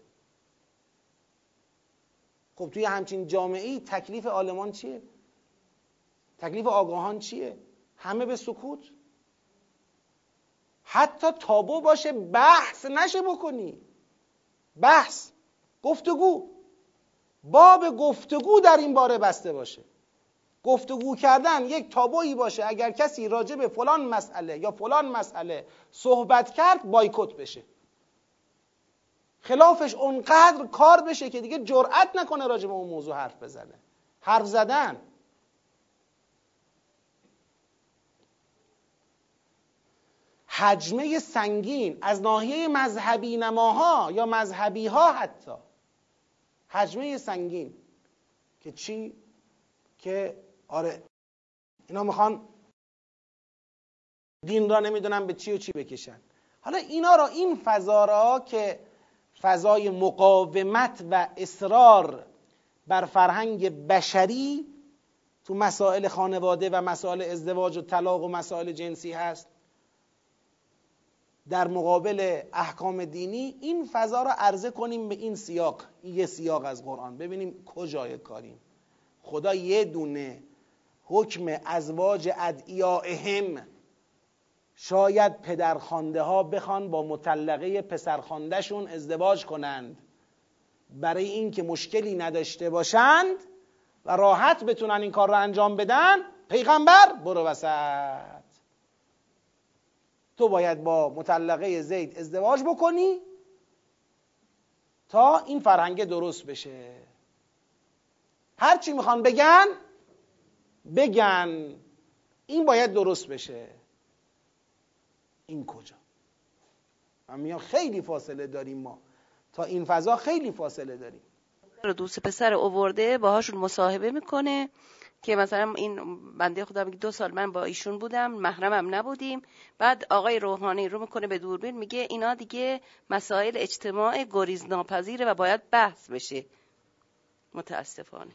[SPEAKER 1] خب توی همچین جامعه ای تکلیف آلمان چیه؟ تکلیف آگاهان چیه؟ همه به سکوت؟ حتی تابو باشه بحث نشه بکنی. بحث گفتگو. باب گفتگو در این باره بسته باشه. گفتگو کردن یک تابویی باشه اگر کسی راجع به فلان مسئله یا فلان مسئله صحبت کرد بایکوت بشه. خلافش اونقدر کار بشه که دیگه جرأت نکنه راجع به اون موضوع حرف بزنه. حرف زدن. حجمه سنگین از ناحیه مذهبی نماها یا مذهبی ها حتی. حجمه سنگین. که چی؟ که آره. اینا می‌خوان دین را نمی‌دونن به چی و چی بکشن. حالا اینا را این فضا را که فضای مقاومت و اصرار بر فرهنگ بشری تو مسائل خانواده و مسائل ازدواج و طلاق و مسائل جنسی هست. در مقابل احکام دینی این فضا را عرضه کنیم به این سیاق. یه سیاق از قرآن. ببینیم کجای کاریم. خدا یه دونه حکم ازواج ادعیائهم. شاید پدرخوانده ها بخوان با مطلقه پسرخواندهشون ازدواج کنند. برای اینکه مشکلی نداشته باشند و راحت بتونن این کار رو انجام بدن پیغمبر برو وسط. تو باید با مطلقه زید ازدواج بکنی تا این فرهنگ درست بشه. هرچی می‌خوان بگن بگن. این باید درست بشه. این کجا؟ من خیلی فاصله داریم ما. تا این فضا خیلی فاصله داریم.
[SPEAKER 5] دوست پسر اوورده باهاشون مصاحبه می‌کنه. که مثلا این بنده خدا میگه دو سال من با ایشون بودم محرمم نبودیم. بعد آقای روحانی رو می‌کنه به دوربین میگه اینا دیگه مسائل اجتماع گریز ناپذیره و باید بحث بشه. متاسفانه.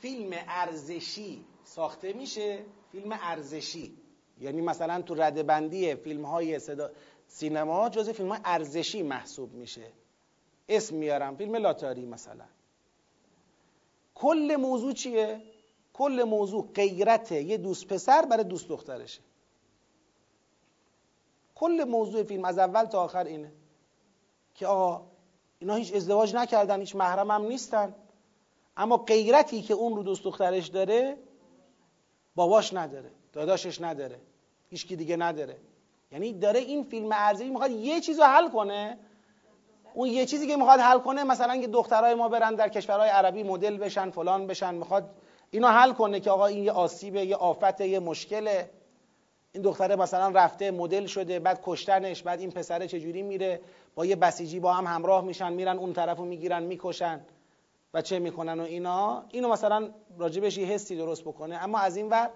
[SPEAKER 1] فیلم ارزشی ساخته میشه؟ فیلم ارزشی. یعنی مثلا تو رده بندی فیلم های صدا سینما جز فیلم های ارزشی محسوب میشه. اسم میارم. فیلم لاتاری مثلا. کل موضوع چیه؟ کل موضوع غیرت یه دوست پسر برای دوست دخترشه. کل موضوع فیلم از اول تا آخر اینه که آقا اینا هیچ ازدواج نکردن هیچ محرم هم نیستن. اما غیرتی که اون رو دوست دخترش داره باباش نداره داداشش نداره هیچکی دیگه نداره. یعنی داره این فیلم ارزی می‌خواد یه چیز رو حل کنه. اون یه چیزی که می‌خواد حل کنه مثلا که دخترای ما برن در کشورهای عربی مدل بشن فلان بشن می‌خواد اینو حل کنه که آقا این یه آسیبه یه آفته یه مشکله. این دختره مثلا رفته مدل شده بعد کشتنش بعد این پسره چجوری میره؟ با یه بسیجی با هم همراه میشن میرن اون طرفو می‌گیرن می‌کشن و چه می‌کنن و اینا. اینو مثلا راجبش یه حسی درست بکنه. اما از این ور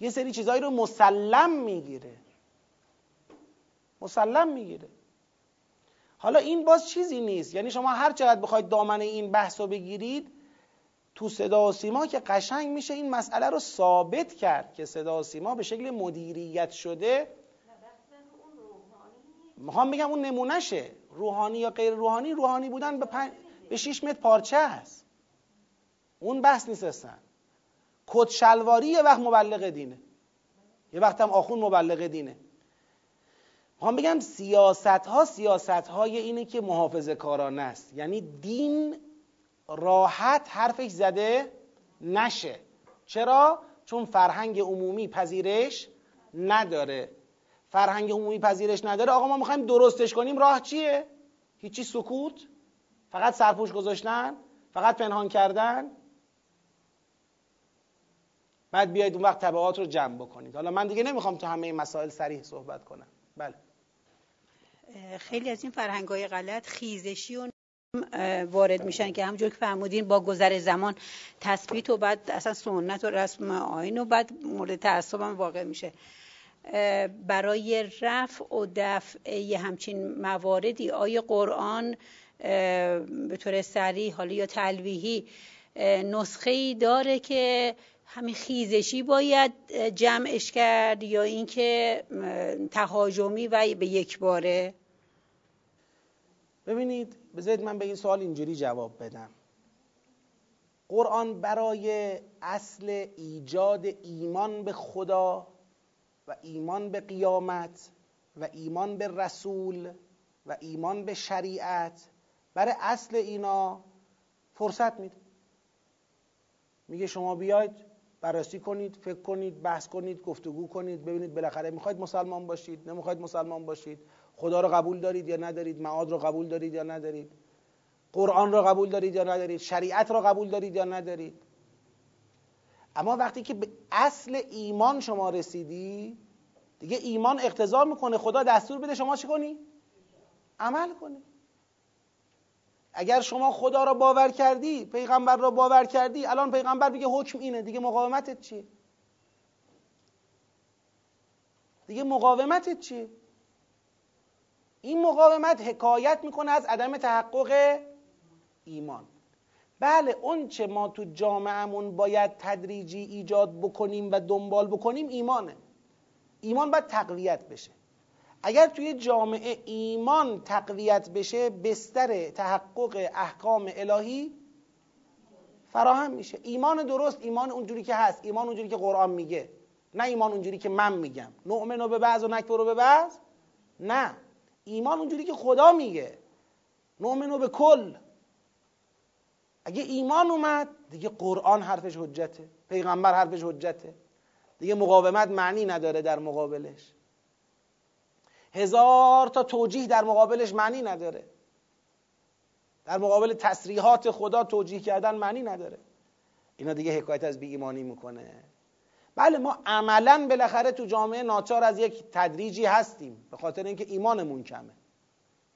[SPEAKER 1] یه سری چیزایی رو مسلم می‌گیره. مسلم می‌گیره. حالا این باز چیزی نیست. یعنی شما هر چقدر بخواید دامنه این بحث رو بگیرید تو صدا و سیما که قشنگ میشه این مسئله رو ثابت کرد که صدا و سیما به شکل مدیریت شده. می‌خوام بگم اون نمونهشه. روحانی یا غیر روحانی روحانی بودن به, پن... به شیش متر پارچه هست. اون بحث نیست اصلا. کت شلواری یه وقت مبلغ دینه. یه وقت هم آخون مبلغ دینه. می‌خوام بگم سیاست ها سیاست های اینه که محافظه کارانه است یعنی دین راحت حرفش زده نشه چرا؟ چون فرهنگ عمومی پذیرش نداره فرهنگ عمومی پذیرش نداره آقا ما می‌خوایم درستش کنیم راه چیه؟ هیچی سکوت؟ فقط سرپوش گذاشتن؟ فقط پنهان کردن؟ بعد بیاید اون وقت طبعات رو جمع بکنید حالا من دیگه نمی‌خوام تو همه این مسائل سریح صحبت کنم بله
[SPEAKER 2] خیلی از این فرهنگ های غلط خیزشی و وارد میشن که همونجور که فرمودین با گذر زمان تثبیت و بعد اصلا سنت و رسم آین و بعد مورد تعصب هم واقع میشه. برای رفع و دفع همچین مواردی آیا قرآن به طور سریع حالا یا تلویحی نسخه ای داره که همین خیزشی باید جمعش کرد یا اینکه تهاجمی و به یک باره؟
[SPEAKER 1] ببینید بذارید من به این سوال اینجوری جواب بدم. قرآن برای اصل ایجاد ایمان به خدا و ایمان به قیامت و ایمان به رسول و ایمان به شریعت برای اصل اینا فرصت میده. میگه شما بیاید بررسی کنید فکر کنید بحث کنید گفتگو کنید ببینید بالاخره می‌خواید مسلمان باشید نمی‌خواید مسلمان باشید خدا رو قبول دارید یا ندارید معاد رو قبول دارید یا ندارید قرآن رو قبول دارید یا ندارید شریعت رو قبول دارید یا ندارید اما وقتی که به اصل ایمان شما رسیدی دیگه ایمان اقتضا می‌کنه خدا دستور بده شما چی کنی؟ عمل کنی اگر شما خدا را باور کردی پیغمبر را باور کردی الان پیغمبر میگه حکم اینه. دیگه مقاومتت چیه؟ دیگه مقاومتت چیه؟ این مقاومت حکایت می‌کنه از عدم تحقق ایمان. بله اون چه ما تو جامعهمون باید تدریجی ایجاد بکنیم و دنبال بکنیم ایمانه. ایمان باید تقویت بشه. اگر توی جامعه ایمان تقویت بشه بستر تحقق احکام الهی فراهم میشه. ایمان درست ایمان اونجوری که هست ایمان اونجوری که قرآن میگه. نه ایمان اونجوری که من میگم. نؤمنو به بعض و نکفرو به بعض؟ نه. ایمان اونجوری که خدا میگه. نؤمنو به کل. اگه ایمان اومد دیگه قرآن حرفش حجته. پیغمبر حرفش حجته. دیگه مقاومت معنی نداره در مقابلش. هزار تا توجیه در مقابلش معنی نداره. در مقابل تصریحات خدا توجیه کردن معنی نداره. اینا دیگه حکایت از بی ایمانی می‌کنه. بله ما عملا بالاخره تو جامعه ناچار از یک تدریجی هستیم به خاطر اینکه ایمانمون کمه.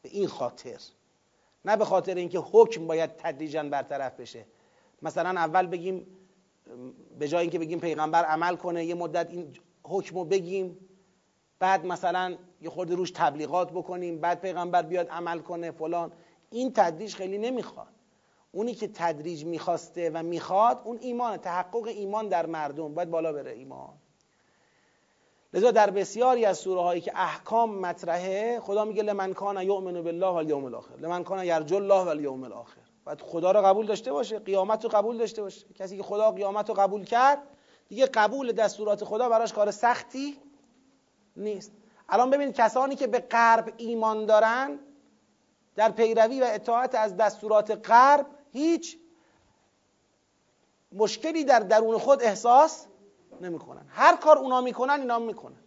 [SPEAKER 1] به این خاطر. نه به خاطر اینکه حکم باید تدریجا برطرف بشه. مثلا اول بگیم به جای اینکه بگیم پیغمبر عمل کنه یه مدت این حکم بگیم. بعد مثلا یه خورده روش تبلیغات بکنیم بعد پیغمبر بیاد عمل کنه فلان. این تدریج خیلی نمی‌خواد. اونی که تدریج می‌خواسته و می‌خواد اون ایمان تحقق ایمان در مردم. باید بالا بره ایمان. لذا در بسیاری از سوره هایی که احکام مطرحه خدا میگه لمن کان یؤمن بالله والیوم الاخر. لمن کان یرجو الله والیوم الاخر. باید خدا رو قبول داشته باشه قیامت رو قبول داشته باشه. کسی که خدا قیامت رو قبول کرد دیگه قبول دستورات خدا براش کار سختی نیست. الان ببینید کسانی که به غرب ایمان دارن در پیروی و اطاعت از دستورات غرب هیچ مشکلی در درون خود احساس نمی‌کنن. هر کار اونا می‌کنن اینا می‌کنن.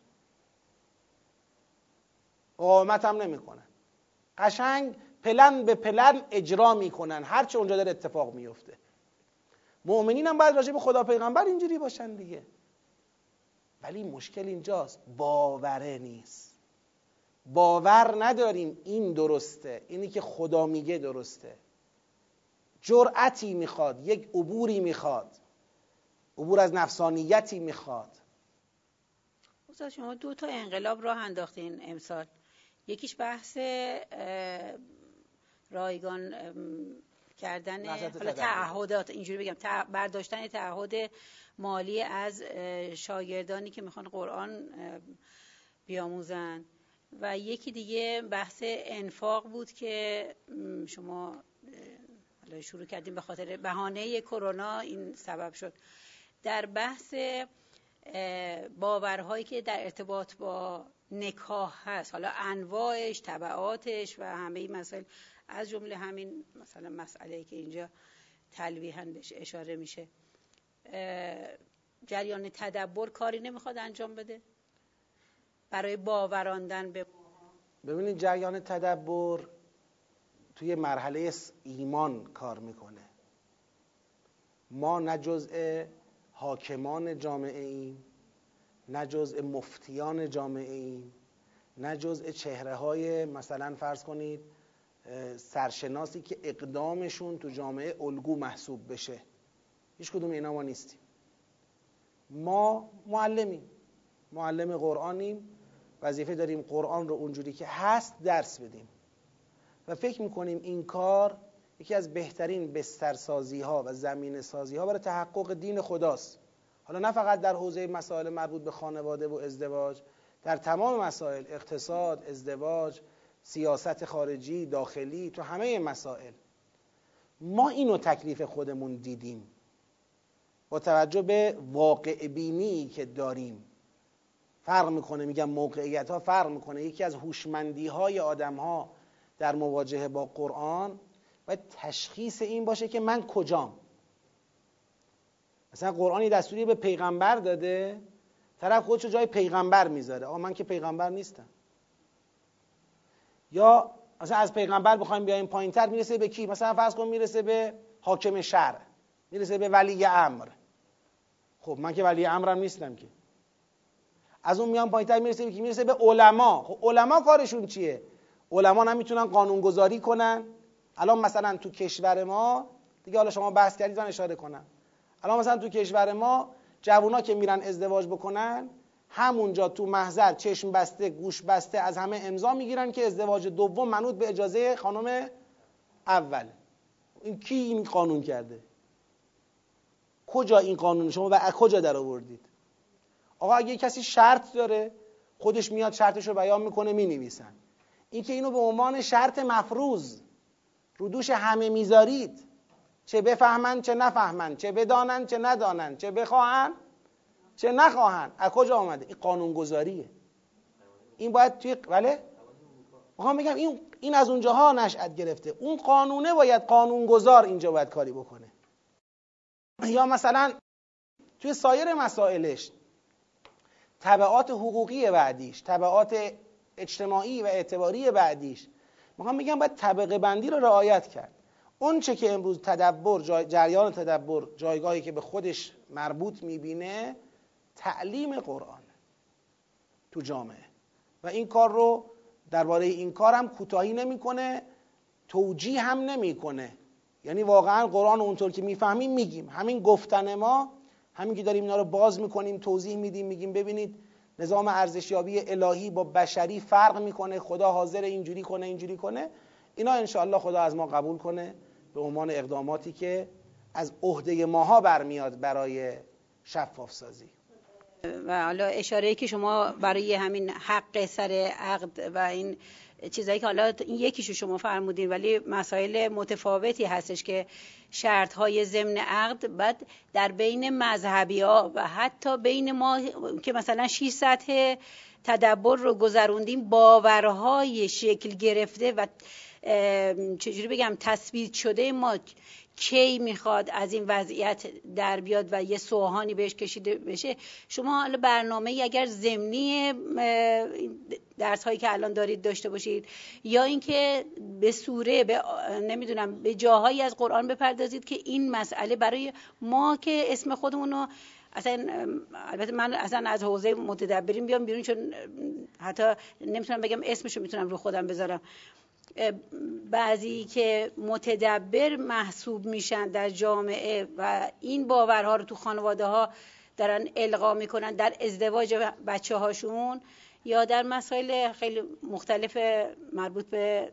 [SPEAKER 1] مقاومت هم نمی‌کنن. قشنگ پلن به پلن اجرا می‌کنن. هر چه اونجا در اتفاق میفته مؤمنین هم باید راجع به خدا پیغمبر اینجوری باشن دیگه. ولی مشکل اینجاست. باوره نیست. باور نداریم این درسته. اینی که خدا میگه درسته. جرأتی می‌خواد. یک عبوری می‌خواد. عبور از نفسانیتی می‌خواد.
[SPEAKER 2] استاد شما دو تا انقلاب راه انداختین امسال. یکیش بحث رایگان کردن تعهدات. اینجوری بگم برداشتن تعهد مالی از شاگردانی که می‌خوان قرآن بیاموزن. و یکی دیگه بحث انفاق بود که شما شروع کردیم به خاطر بهانه کرونا این سبب شد. در بحث باورهایی که در ارتباط با نکاح هست حالا انواعش طبعاتش و همه این مسائل از جمله همین مثلا مسئله که اینجا تلویحا بهش اشاره میشه. جریان تدبر کاری نمی‌خواد انجام بده؟ برای باوراندن به
[SPEAKER 1] ببینید جریان تدبر توی مرحله ایمان کار می‌کنه. ما نه جزء حاکمان جامعه ایم نه جزء مفتیان جامعه ایم نه جزء چهره های مثلا فرض کنید سرشناسی که اقدامشون تو جامعه الگو محسوب بشه. هیچ کدوم اینا ما نیستیم. ما معلمیم. معلم قرآنیم. وظیفه داریم قرآن رو اونجوری که هست درس بدیم. و فکر می‌کنیم این کار یکی از بهترین بسترسازی ها و زمین سازی ها برای تحقق دین خداست. حالا نه فقط در حوزه مسائل مربوط به خانواده و ازدواج در تمام مسائل اقتصاد، ازدواج، سیاست خارجی، داخلی تو همه مسائل. ما اینو تکلیف خودمون دیدیم. با توجه به واقع بینی که داریم. فرق می‌کنه میگم موقعیت ها فرق می‌کنه. یکی از هوشمندی های آدم ها در مواجهه با قرآن و تشخیص این باشه که من کجام. مثلا قرآنی دستوری به پیغمبر داده طرف خودشو جای پیغمبر می‌ذاره. آقا من که پیغمبر نیستم. یا مثلا از پیغمبر بخوایم بیایم پایینتر می‌رسه به کی؟ مثلا فرض کن می‌رسه به حاکم شهر می‌رسه به ولی امر. خب من که ولی امرم نیستم که. از اون میان پایینتر می‌رسه کی؟ می‌رسه به علما. خب علما کارشون چیه؟ علما نمی‌تونن قانونگذاری کنن. الان مثلا تو کشور ما دیگه حالا شما بحث کردید من اشاره کنم. الان مثلا تو کشور ما جوونا که میرن ازدواج بکنن همونجا تو محضر چشم بسته گوش بسته از همه امضا می‌گیرن که ازدواج دوم منوط به اجازه خانم اول. این کی این قانون کرده؟ کجا این قانون شما و کجا در آوردید؟ آقا اگه کسی شرط داره خودش میاد شرطش رو بیان می‌کنه می‌نویسن. این که اینو به عنوان شرط مفروض رو دوش همه می‌ذارید چه بفهمند چه نفهمند چه بدانند چه ندانند چه بخواهند چه نخواهند از کجا آمده این قانون گذاریه این باید توی بله؟ می‌خوام بگم این این از اونجاها نشأت گرفته. اون قانونه باید قانون گذار اینجا باید کاری بکنه. یا مثلا توی سایر مسائلش طبعات حقوقی بعدیش طبعات اجتماعی و اعتباری بعدیش می‌خوام بگم باید طبقه بندی رو رعایت کرد. اون چه که امروز تدبر جریان تدبر جایگاهی که به خودش مربوط می‌بینه تعلیم قرآن تو جامعه. و این کار رو درباره این کار هم کوتاهی نمی‌کنه توجیه هم نمی‌کنه. یعنی واقعا قرآن اونطور که می‌فهمیم میگیم. همین گفتن ما همین که داریم اینا رو باز می‌کنیم توضیح میدیم میگیم ببینید نظام ارزشیابی الهی با بشری فرق می‌کنه خدا حاضر اینجوری کنه اینجوری کنه. اینا انشاءالله خدا از ما قبول کنه به عنوان اقداماتی که از عهده ماها برمیاد برای شفاف سازی.
[SPEAKER 2] و حالا اشاره که شما برای همین حق سر عقد و این چیزایی که حالا این یکیشو شما فرمودین ولی مسائل متفاوتی هستش که شرط های ضمن عقد بعد در بین مذهبی ها و حتی بین ما که مثلا 6 سطح تدبر رو گذروندیم باورهای شکل گرفته و چجوری بگم تثبیت شده ما کی می‌خواد از این وضعیت در بیاد و یه سوهانی بهش کشیده بشه. شما حالا برنامه اگر زمینی درس هایی که الان دارید داشته باشید یا اینکه به سوره به نمی‌دونم به جاهایی از قرآن بپردازید که این مسئله برای ما که اسم خودمون رو اصلا البته من اصلا از حوزه متدبرین بیام بیرون چون حتی نمی‌تونم بگم اسمشو می‌تونم رو خودم بذارم. بعضی که متدبر محسوب میشن در جامعه و این باورها رو تو خانواده ها دارن القا می‌کنن در ازدواج بچه هاشون یا در مسائل خیلی مختلف مربوط به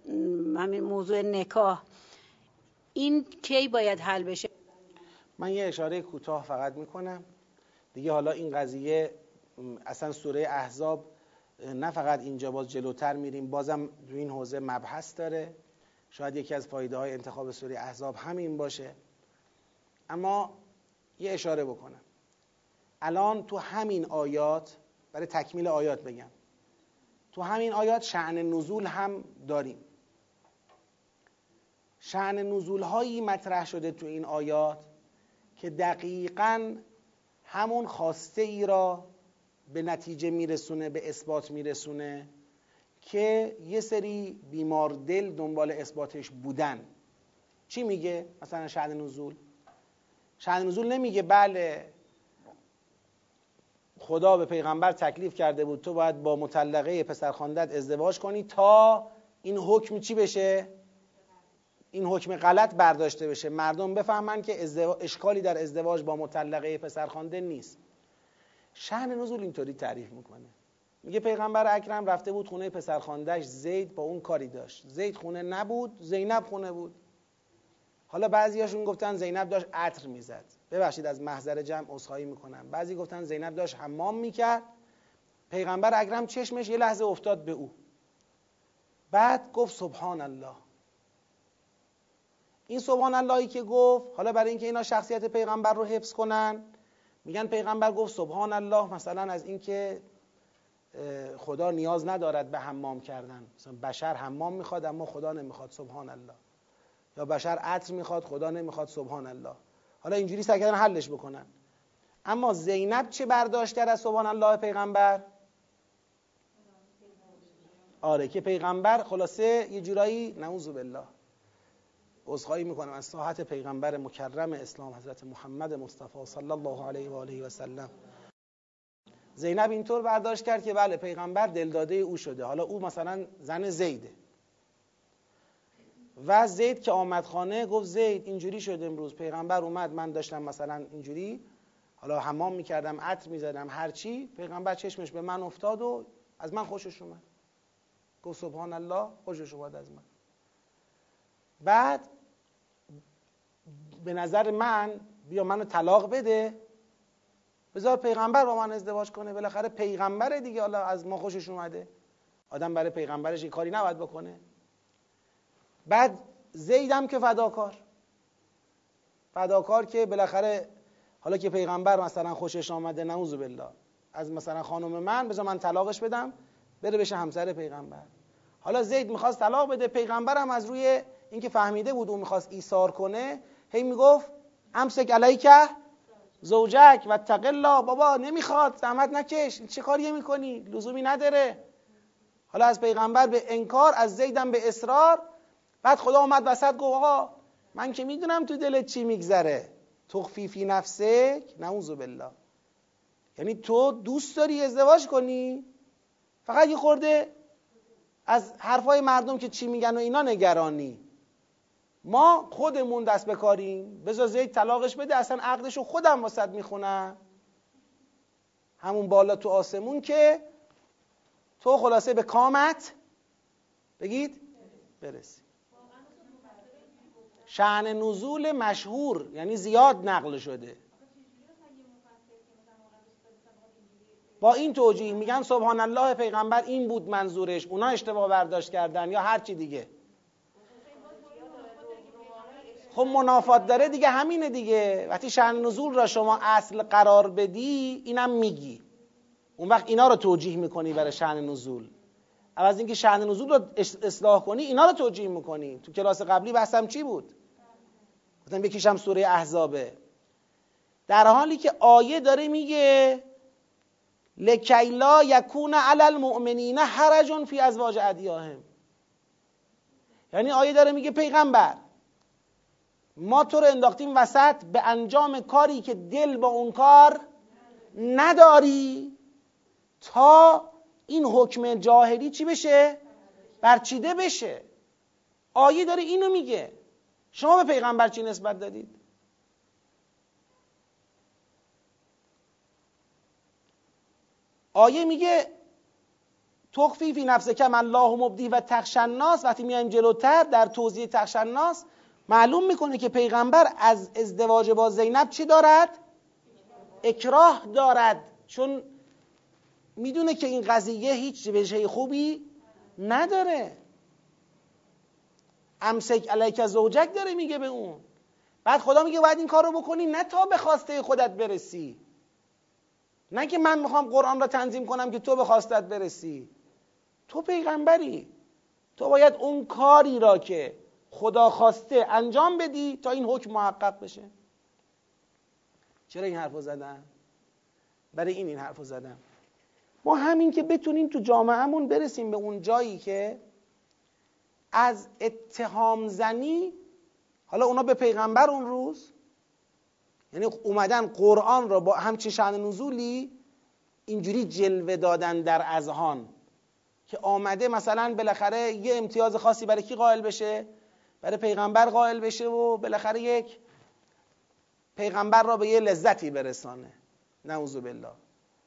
[SPEAKER 2] همین موضوع نکاح. این کی باید حل بشه؟
[SPEAKER 1] من یه اشاره کوتاه فقط می‌کنم. دیگه حالا این قضیه اصلا سوره احزاب نه فقط اینجا باز جلوتر میریم بازم تو این حوزه مبحث داره. شاید یکی از فایده های انتخاب سوره احزاب همین باشه. اما یه اشاره بکنم. الان تو همین آیات برای تکمیل آیات بگم. تو همین آیات شعن نزول هم داریم. شعن نزول هایی مطرح شده تو این آیات که دقیقا همون خواسته ای را به نتیجه میرسونه به اثبات میرسونه که یه سری بیمار دل دنبال اثباتش بودن چی میگه؟ مثلا شهد نزول شهد نزول نمیگه بله خدا به پیغمبر تکلیف کرده بود تو باید با مطلقه پسر ازدواج کنی تا این حکم چی بشه؟ این حکم غلط برداشته بشه مردم بفهمن که اشکالی در ازدواج با مطلقه پسرخوانده نیست شهن نزول اینطوری تعریف می‌کنه. میگه پیغمبر اکرم رفته بود خونه پسرخواندهش زید با اون کاری داشت. زید خونه نبود زینب خونه بود. حالا بعضیاشون گفتن زینب داشت عطر می‌زد. ببخشید از محضر جمع عذرخواهی می‌کنم. بعضی گفتن زینب داشت حمام می‌کرد. پیغمبر اکرم چشمش یه لحظه افتاد به او. بعد گفت سبحان الله. این سبحان اللهی که گفت حالا برای اینکه اینا شخصیت پیغمبر رو حفظ کنن میگن پیغمبر گفت سبحان الله مثلا از اینکه خدا نیاز ندارد به حمام کردن. مثلا بشر حمام می‌خواد اما خدا نمی‌خواد. سبحان الله. یا بشر عطر می‌خواد خدا نمی‌خواد. سبحان الله. حالا اینجوری سعی کردن حلش بکنن. اما زینب چه برداشت کرد از سبحان الله پیغمبر؟ آره که پیغمبر خلاصه یه جورایی نعوذ بالله. عذرخواهی می‌کنم از ساحت پیغمبر مکرم اسلام حضرت محمد مصطفی صلی الله علیه و آله و سلم. زینب اینطور برداشت کرد که بله پیغمبر دلداده او شده. حالا او مثلا زن زیده. و زید که آمد خانه گفت زید اینجوری شد امروز. پیغمبر اومد من داشتم مثلا اینجوری حالا حمام می‌کردم عطر می‌زدم هرچی پیغمبر چشمش به من افتاد و از من خوشش اومد. گفت سبحان الله خوشش اومد از من. بعد به نظر من بیا منو طلاق بده. بذار پیغمبر با من ازدواج کنه. بالاخره پیغمبره دیگه حالا از ما خوشش اومده. آدم برای پیغمبرش این کاری نباید بکنه. بعد زیدم که فداکار. فداکار که بالاخره حالا که پیغمبر مثلا خوشش آمده نعوذ بالله. از مثلا خانم من بذار من طلاقش بدم بره بشه همسر پیغمبر. حالا زید می‌خواست طلاق بده پیغمبرم از روی اینکه فهمیده بود اون می‌خواست ایثار کنه هی می‌گفت امسک علیکه زوجک و تقلا بابا نمی‌خواد زحمت نکش چه کاریه می‌کنی؟ لزومی نداره. حالا از پیغمبر به انکار از زیدم به اصرار بعد خدا اومد وسط گفت آقا من که می‌دونم تو دلت چی میگذره. تخفی فی نفسک نعوذ بالله. یعنی تو دوست داری ازدواج کنی؟ فقط یه خورده از حرفای مردم که چی میگن و اینا نگرانی. ما خودمون دست بکاریم بذار زید طلاقش بده اصلا عقدش رو خودم واسط می‌خونم. همون بالا تو آسمون که تو خلاصه به کامت بگید برسی. شعن نزول مشهور یعنی زیاد نقل شده. با این توجیه میگن سبحان الله پیغمبر این بود منظورش. اونا اشتباه برداشت کردن یا هر چی دیگه. خب منافات داره دیگه همینه دیگه. وقتی شأن نزول را شما اصل قرار بدی اینم میگی. اون وقت اینا رو توجیه می‌کنی برای شأن نزول. از اینکه شأن نزول رو اصلاح کنی اینا رو توجیه می‌کنی. تو کلاس قبلی بحثم چی بود؟ گفتم یکیشم سوره احزابه. در حالی که آیه داره میگه لکیلا یکون علی المؤمنین حرج فی ازواج ادیاهم. یعنی آیه داره میگه پیغمبر ما تو رو انداختیم وسط به انجام کاری که دل با اون کار نداری تا این حکم جاهلی چی بشه؟ برچیده بشه آیه داره اینو میگه شما به پیغمبر چی نسبت دادید؟ آیه میگه تخفی فی نفس کم الله مبدی و تخشناس وقتی میایم جلوتر در توضیح تخشناس معلوم می‌کنه که پیغمبر از ازدواج با زینب چی دارد؟ اکراه دارد. چون می‌دونه که این قضیه هیچ وجه خوبی نداره. امسک علیک زوجک داره میگه به اون. بعد خدا میگه باید این کار رو بکنی نه تا به خواسته خودت برسی. نه که من می‌خوام قرآن را تنظیم کنم که تو به خواستت برسی. تو پیغمبری. تو باید اون کاری را که خدا خواسته انجام بدی تا این حکم محقق بشه. چرا این حرف زدم؟ برای این این حرف زدم. ما همین که بتونیم تو جامعهمون برسیم به اون جایی که از اتهام زنی حالا اونا به پیغمبر اون روز یعنی اومدن قرآن را با همچین شأن نزولی اینجوری جلوه دادن در اذهان که آمده مثلا بالاخره یه امتیاز خاصی برای کی قائل بشه؟ برای پیغمبر قائل بشه و بالاخره یک پیغمبر را به یه لذتی برسانه. نعوذ بالله.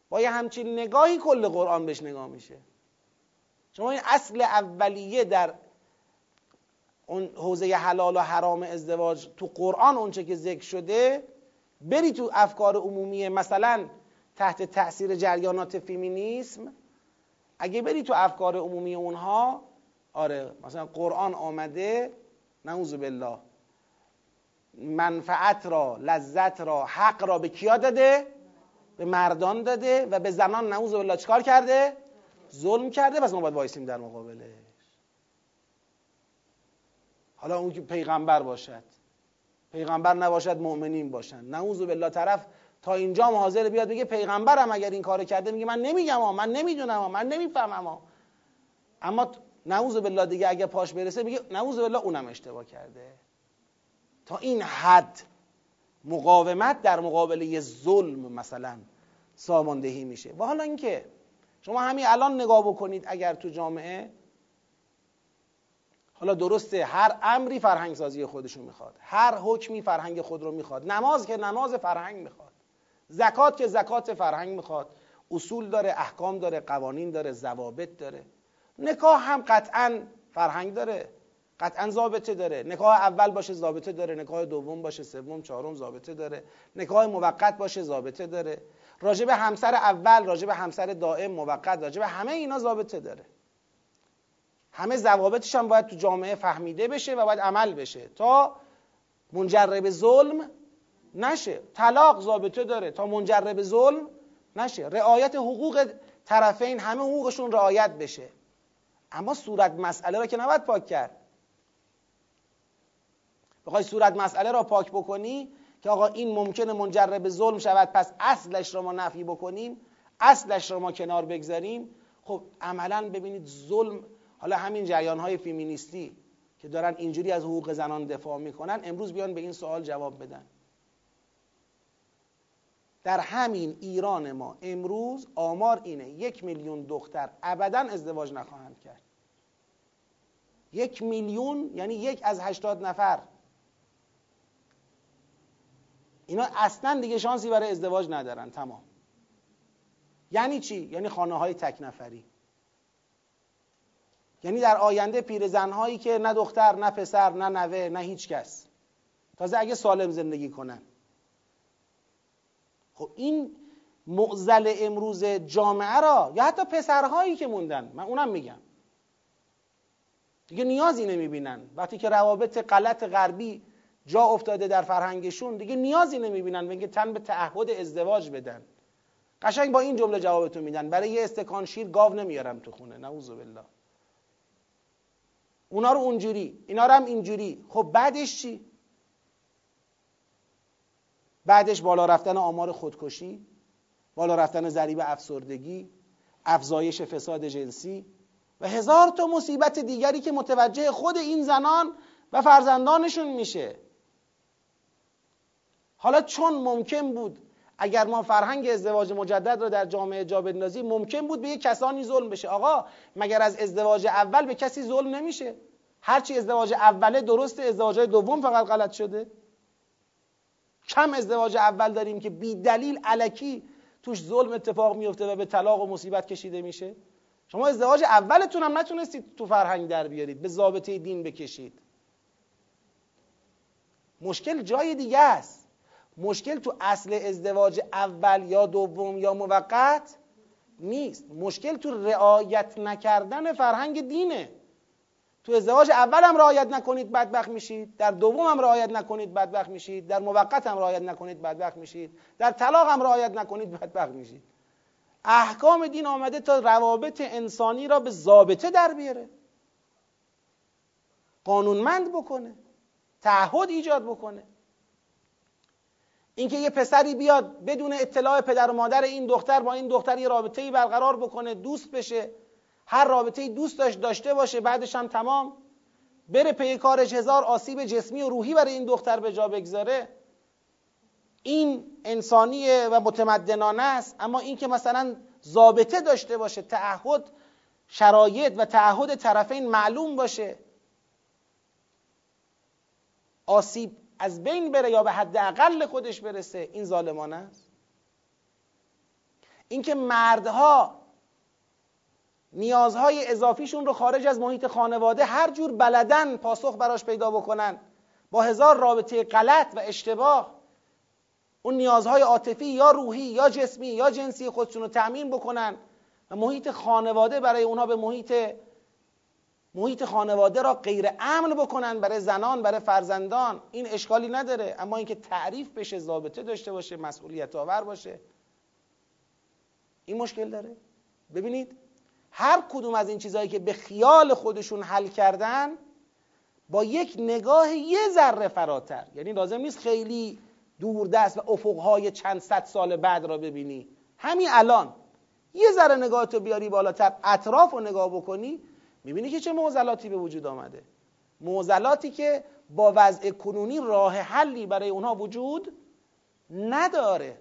[SPEAKER 1] با یه همچین نگاهی کل قرآن بهش نگاه میشه. شما این اصل اولیه در اون حوزه حلال و حرام ازدواج تو قرآن اونچه که ذکر شده بری تو افکار عمومی مثلا تحت تاثیر جریانات فیمینیسم. اگه بری تو افکار عمومی اونها آره مثلا قرآن آمده نعوذ بالله. منفعت را لذت را حق را به کیا داده؟ به مردان داده و به زنان. نعوذ بالله. چکار کرده؟ ظلم کرده. پس ما باید وایسیم در مقابله حالا اون که پیغمبر باشد. پیغمبر نباشد مؤمنین باشن. نعوذ بالله. طرف تا اینجا حاضر بیاد بگه پیغمبرم اگر این کارو کرده میگه من نمیگم ها من نمی‌دونم من نمی‌فهمم ها. اما نعوذ بالله دیگه اگه پاش برسه میگه نعوذ بالله اونم اشتباه کرده. تا این حد مقاومت در مقابله ظلم مثلا ساماندهی میشه. و حالا اینکه شما همین الان نگاه بکنید اگر تو جامعه حالا درسته هر امری فرهنگ سازی خودشون می‌خواد هر حکمی فرهنگ خود رو می‌خواد نماز که نماز فرهنگ می‌خواد زکات که زکات فرهنگ می‌خواد اصول داره احکام داره قوانین داره ضوابط داره. نکاح هم قطعا فرهنگ داره قطعا ضابطه داره. نکاح اول باشه ضابطه داره نکاح دوم باشه سوم چهارم ضابطه داره. نکاح موقت باشه ضابطه داره. راجب همسر اول راجب همسر دائم موقت راجب همه اینا ضابطه داره. همه ضوابطش هم باید تو جامعه فهمیده بشه و باید عمل بشه تا منجر به ظلم نشه. طلاق ضابطه داره تا منجر به ظلم نشه. رعایت حقوق طرفین همه حقوقشون رعایت بشه. اما صورت مسئله را که نباید پاک کرد. بخوای صورت مسئله را پاک بکنی که آقا این ممکنه منجر به ظلم شود پس اصلش را ما نفی بکنیم اصلش را ما کنار بگذاریم. خب عملا ببینید ظلم حالا همین جریان های فیمینیستی که دارن اینجوری از حقوق زنان دفاع می‌کنن امروز بیان به این سوال جواب بدن. در همین ایران ما امروز آمار اینه. یک میلیون دختر ابدا ازدواج نخواهند کرد. یک میلیون یعنی یک از هشتاد نفر. اینا اصلا دیگه شانسی برای ازدواج ندارن. تمام. یعنی چی؟ یعنی خانه های تک نفری. یعنی در آینده پیرزنهایی که نه دختر نه پسر نه نوه نه هیچ کس. تازه اگه سالم زندگی کنن. خب این معزل امروز جامعه را یا حتی پسرهایی که موندن من اونم میگم. دیگه نیازی نمی‌بینن. وقتی که روابط غلط غربی جا افتاده در فرهنگشون دیگه نیازی نمی‌بینن اینکه تن به تعهد ازدواج بدن. قشنگ با این جمله جوابتون میدن. برای یه استکان شیر گاو نمیارم تو خونه. نعوذ بالله. اونا رو اونجوری اینا رو هم اینجوری. خب بعدش چی؟ بعدش بالا رفتن آمار خودکشی بالا رفتن ضریب افسردگی افزایش فساد جنسی و هزار تا مصیبت دیگری که متوجه خود این زنان و فرزندانشون میشه. حالا چون ممکن بود اگر ما فرهنگ ازدواج مجدد رو در جامعه جا بندازیم ممکن بود به یه کسانی ظلم بشه. آقا مگر از ازدواج اول به کسی ظلم نمیشه؟ هرچی ازدواج اوله درست ازدواج دوم فقط غلط شده. کم ازدواج اول داریم که بی دلیل علکی توش ظلم اتفاق میفته و به طلاق و مصیبت کشیده میشه؟ شما ازدواج اولتون هم نتونستید تو فرهنگ در بیارید به ضابطه دین بکشید. مشکل جای دیگه است. مشکل تو اصل ازدواج اول یا دوم یا موقت نیست. مشکل تو رعایت نکردن فرهنگ دینه. تو ازدواج اول هم رعایت نکنید بدبخت میشید. در دوم هم رعایت نکنید بدبخت میشید. در موقت هم رعایت نکنید بدبخت میشید. در طلاق هم رعایت نکنید بدبخت میشید. احکام دین آمده تا روابط انسانی را به ضابطه در بیاره. قانونمند بکنه. تعهد ایجاد بکنه. اینکه یه پسری بیاد بدون اطلاع پدر و مادر این دختر با این دختر یه رابطه برقرار بکنه دوست بشه. هر رابطه دوست داشت داشته باشه بعدش هم تمام. بره پی کارش هزار آسیب جسمی و روحی برای این دختر به جا بگذاره. این انسانیه و متمدنانه است. اما این که مثلا ضابطه داشته باشه تعهد شرایط و تعهد طرفین معلوم باشه. آسیب از بین بره یا به حد اقل خودش برسه این ظالمانه است. اینکه مردها نیازهای اضافیشون رو خارج از محیط خانواده هر جور بلدن پاسخ براش پیدا بکنن. با هزار رابطه غلط و اشتباه اون نیازهای عاطفی یا روحی یا جسمی یا جنسی خودشون رو تأمین بکنن و محیط خانواده برای اونها به محیط محیط خانواده را غیر امن بکنن برای زنان برای فرزندان. این اشکالی نداره. اما اینکه تعریف بشه ضابطه داشته باشه مسئولیت آور باشه. این مشکل داره. ببینید هر کدوم از این چیزهایی که به خیال خودشون حل کردن با یک نگاه یه ذره فراتر. یعنی لازم نیست خیلی دوردست و افقهای چند صد سال بعد را ببینی. همین الان. یه ذره نگاهتو بیاری بالاتر اطراف رو نگاه بکنی می‌بینی که چه معضلاتی به وجود آمده. معضلاتی که با وضع کنونی راه حلی برای اونها وجود نداره.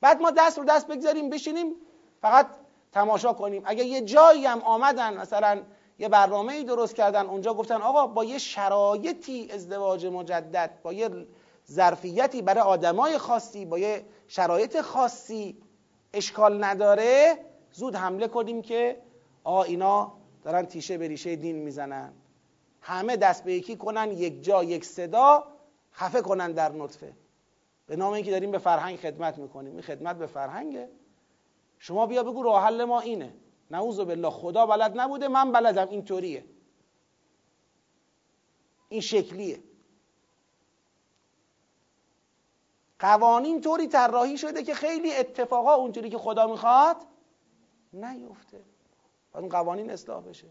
[SPEAKER 1] بعد ما دست رو دست بگذاریم بشینیم فقط تماشا کنیم. اگه یه جایی هم آمدن مثلا یه برنامه ای درست کردن اونجا گفتن آقا با یه شرایطی ازدواج مجدد با یه ظرفیتی برای آدمای خاصی با یه شرایط خاصی اشکال نداره زود حمله کنیم که آ اینا دارن تیشه به ریشه دین می‌زنن. همه دست به یکی کنن یک جا یک صدا خفه کنن در نطفه. به نام اینکه داریم به فرهنگ خدمت می‌کنیم. این خدمت به فرهنگه. شما بیا بگو راه حل ما اینه. نعوذ بالله خدا بلد نبوده من بلدم اینطوریه این شکلیه. قوانین طوری طراحی شده که خیلی اتفاقا اونجوری که خدا می‌خواد نیفته. اون قوانین اصلاح بشه.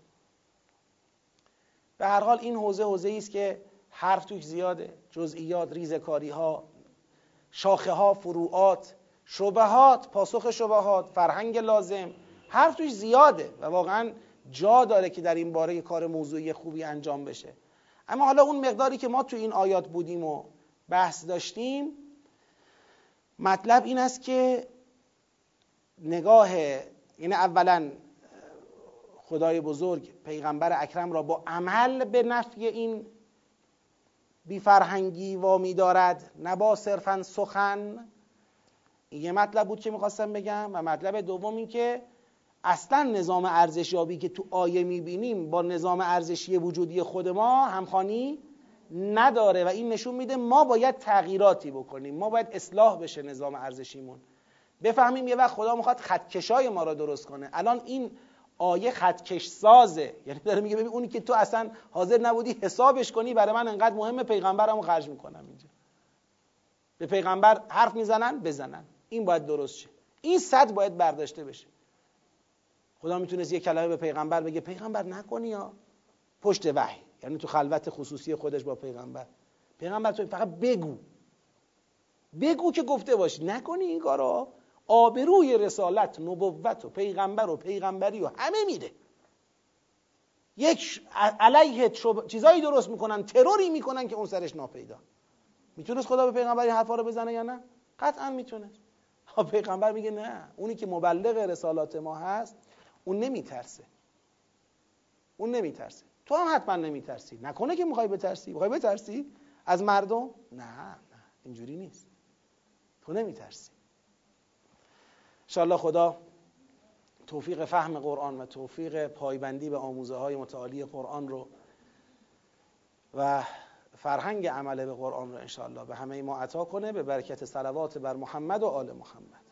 [SPEAKER 1] به هر حال این حوزه حوزه است که حرف توش زیاده. جزئیات ریزکاری ها شاخه ها فروعات. شبهات پاسخ شبهات فرهنگ لازم حرف توش زیاده و واقعا جا داره که در این باره کار موضوعی خوبی انجام بشه. اما حالا اون مقداری که ما تو این آیات بودیم و بحث داشتیم مطلب این است که نگاه یعنی اولا خدای بزرگ پیغمبر اکرم را با عمل به نفی این بیفرهنگی وامی دارد نه با صرفا سخن یه مطلب بود که می‌خواستم بگم و مطلب دوم این که اصلا نظام ارزشیابی که تو آیه می‌بینیم با نظام ارزشی وجودی خود ما همخانی نداره و این نشون میده ما باید تغییراتی بکنیم ما باید اصلاح بشه نظام ارزشیمون. بفهمیم یه وقت خدا می‌خواد خطکشای ما را درست کنه. الان این آیه خطکش سازه. یعنی داره میگه ببین اونی که تو اصلا حاضر نبودی حسابش کنی برای من انقدر مهمه پیغمبرمو خرج می‌کنم اینجا. به پیغمبر حرف می‌زنن بزنن. این باید درست شه. این صد باید برداشته بشه. خدا می‌تونست یه کلمه به پیغمبر بگه پیغمبر نکنی یا پشت وحی. یعنی تو خلوت خصوصی خودش با پیغمبر. پیغمبر تو فقط بگو. بگو که گفته باشی. نکنی این کارو. آبروی رسالت نبوت و پیغمبر و پیغمبری و همه میره یک علیه چیزایی درست می‌کنن تروری می‌کنن که اون سرش ناپیدا. می‌تونست خدا به پیغمبری حرفا رو بزنه یا نه؟ قطعا می‌تونست. پیغمبر میگه نه. اونی که مبلغ رسالات ما هست اون نمیترسه. اون نمیترسه. تو هم حتما نمیترسی. نکنه که می‌خوای بترسی. می‌خوای بترسی؟ از مردم؟ نه نه. اینجوری نیست. تو نمیترسی. انشاءالله خدا توفیق فهم قرآن و توفیق پایبندی به آموزه های متعالی قرآن رو و فرهنگ عمل به قرآن رو انشاءالله به همه ما عطا کنه به برکت صلوات بر محمد و آل محمد.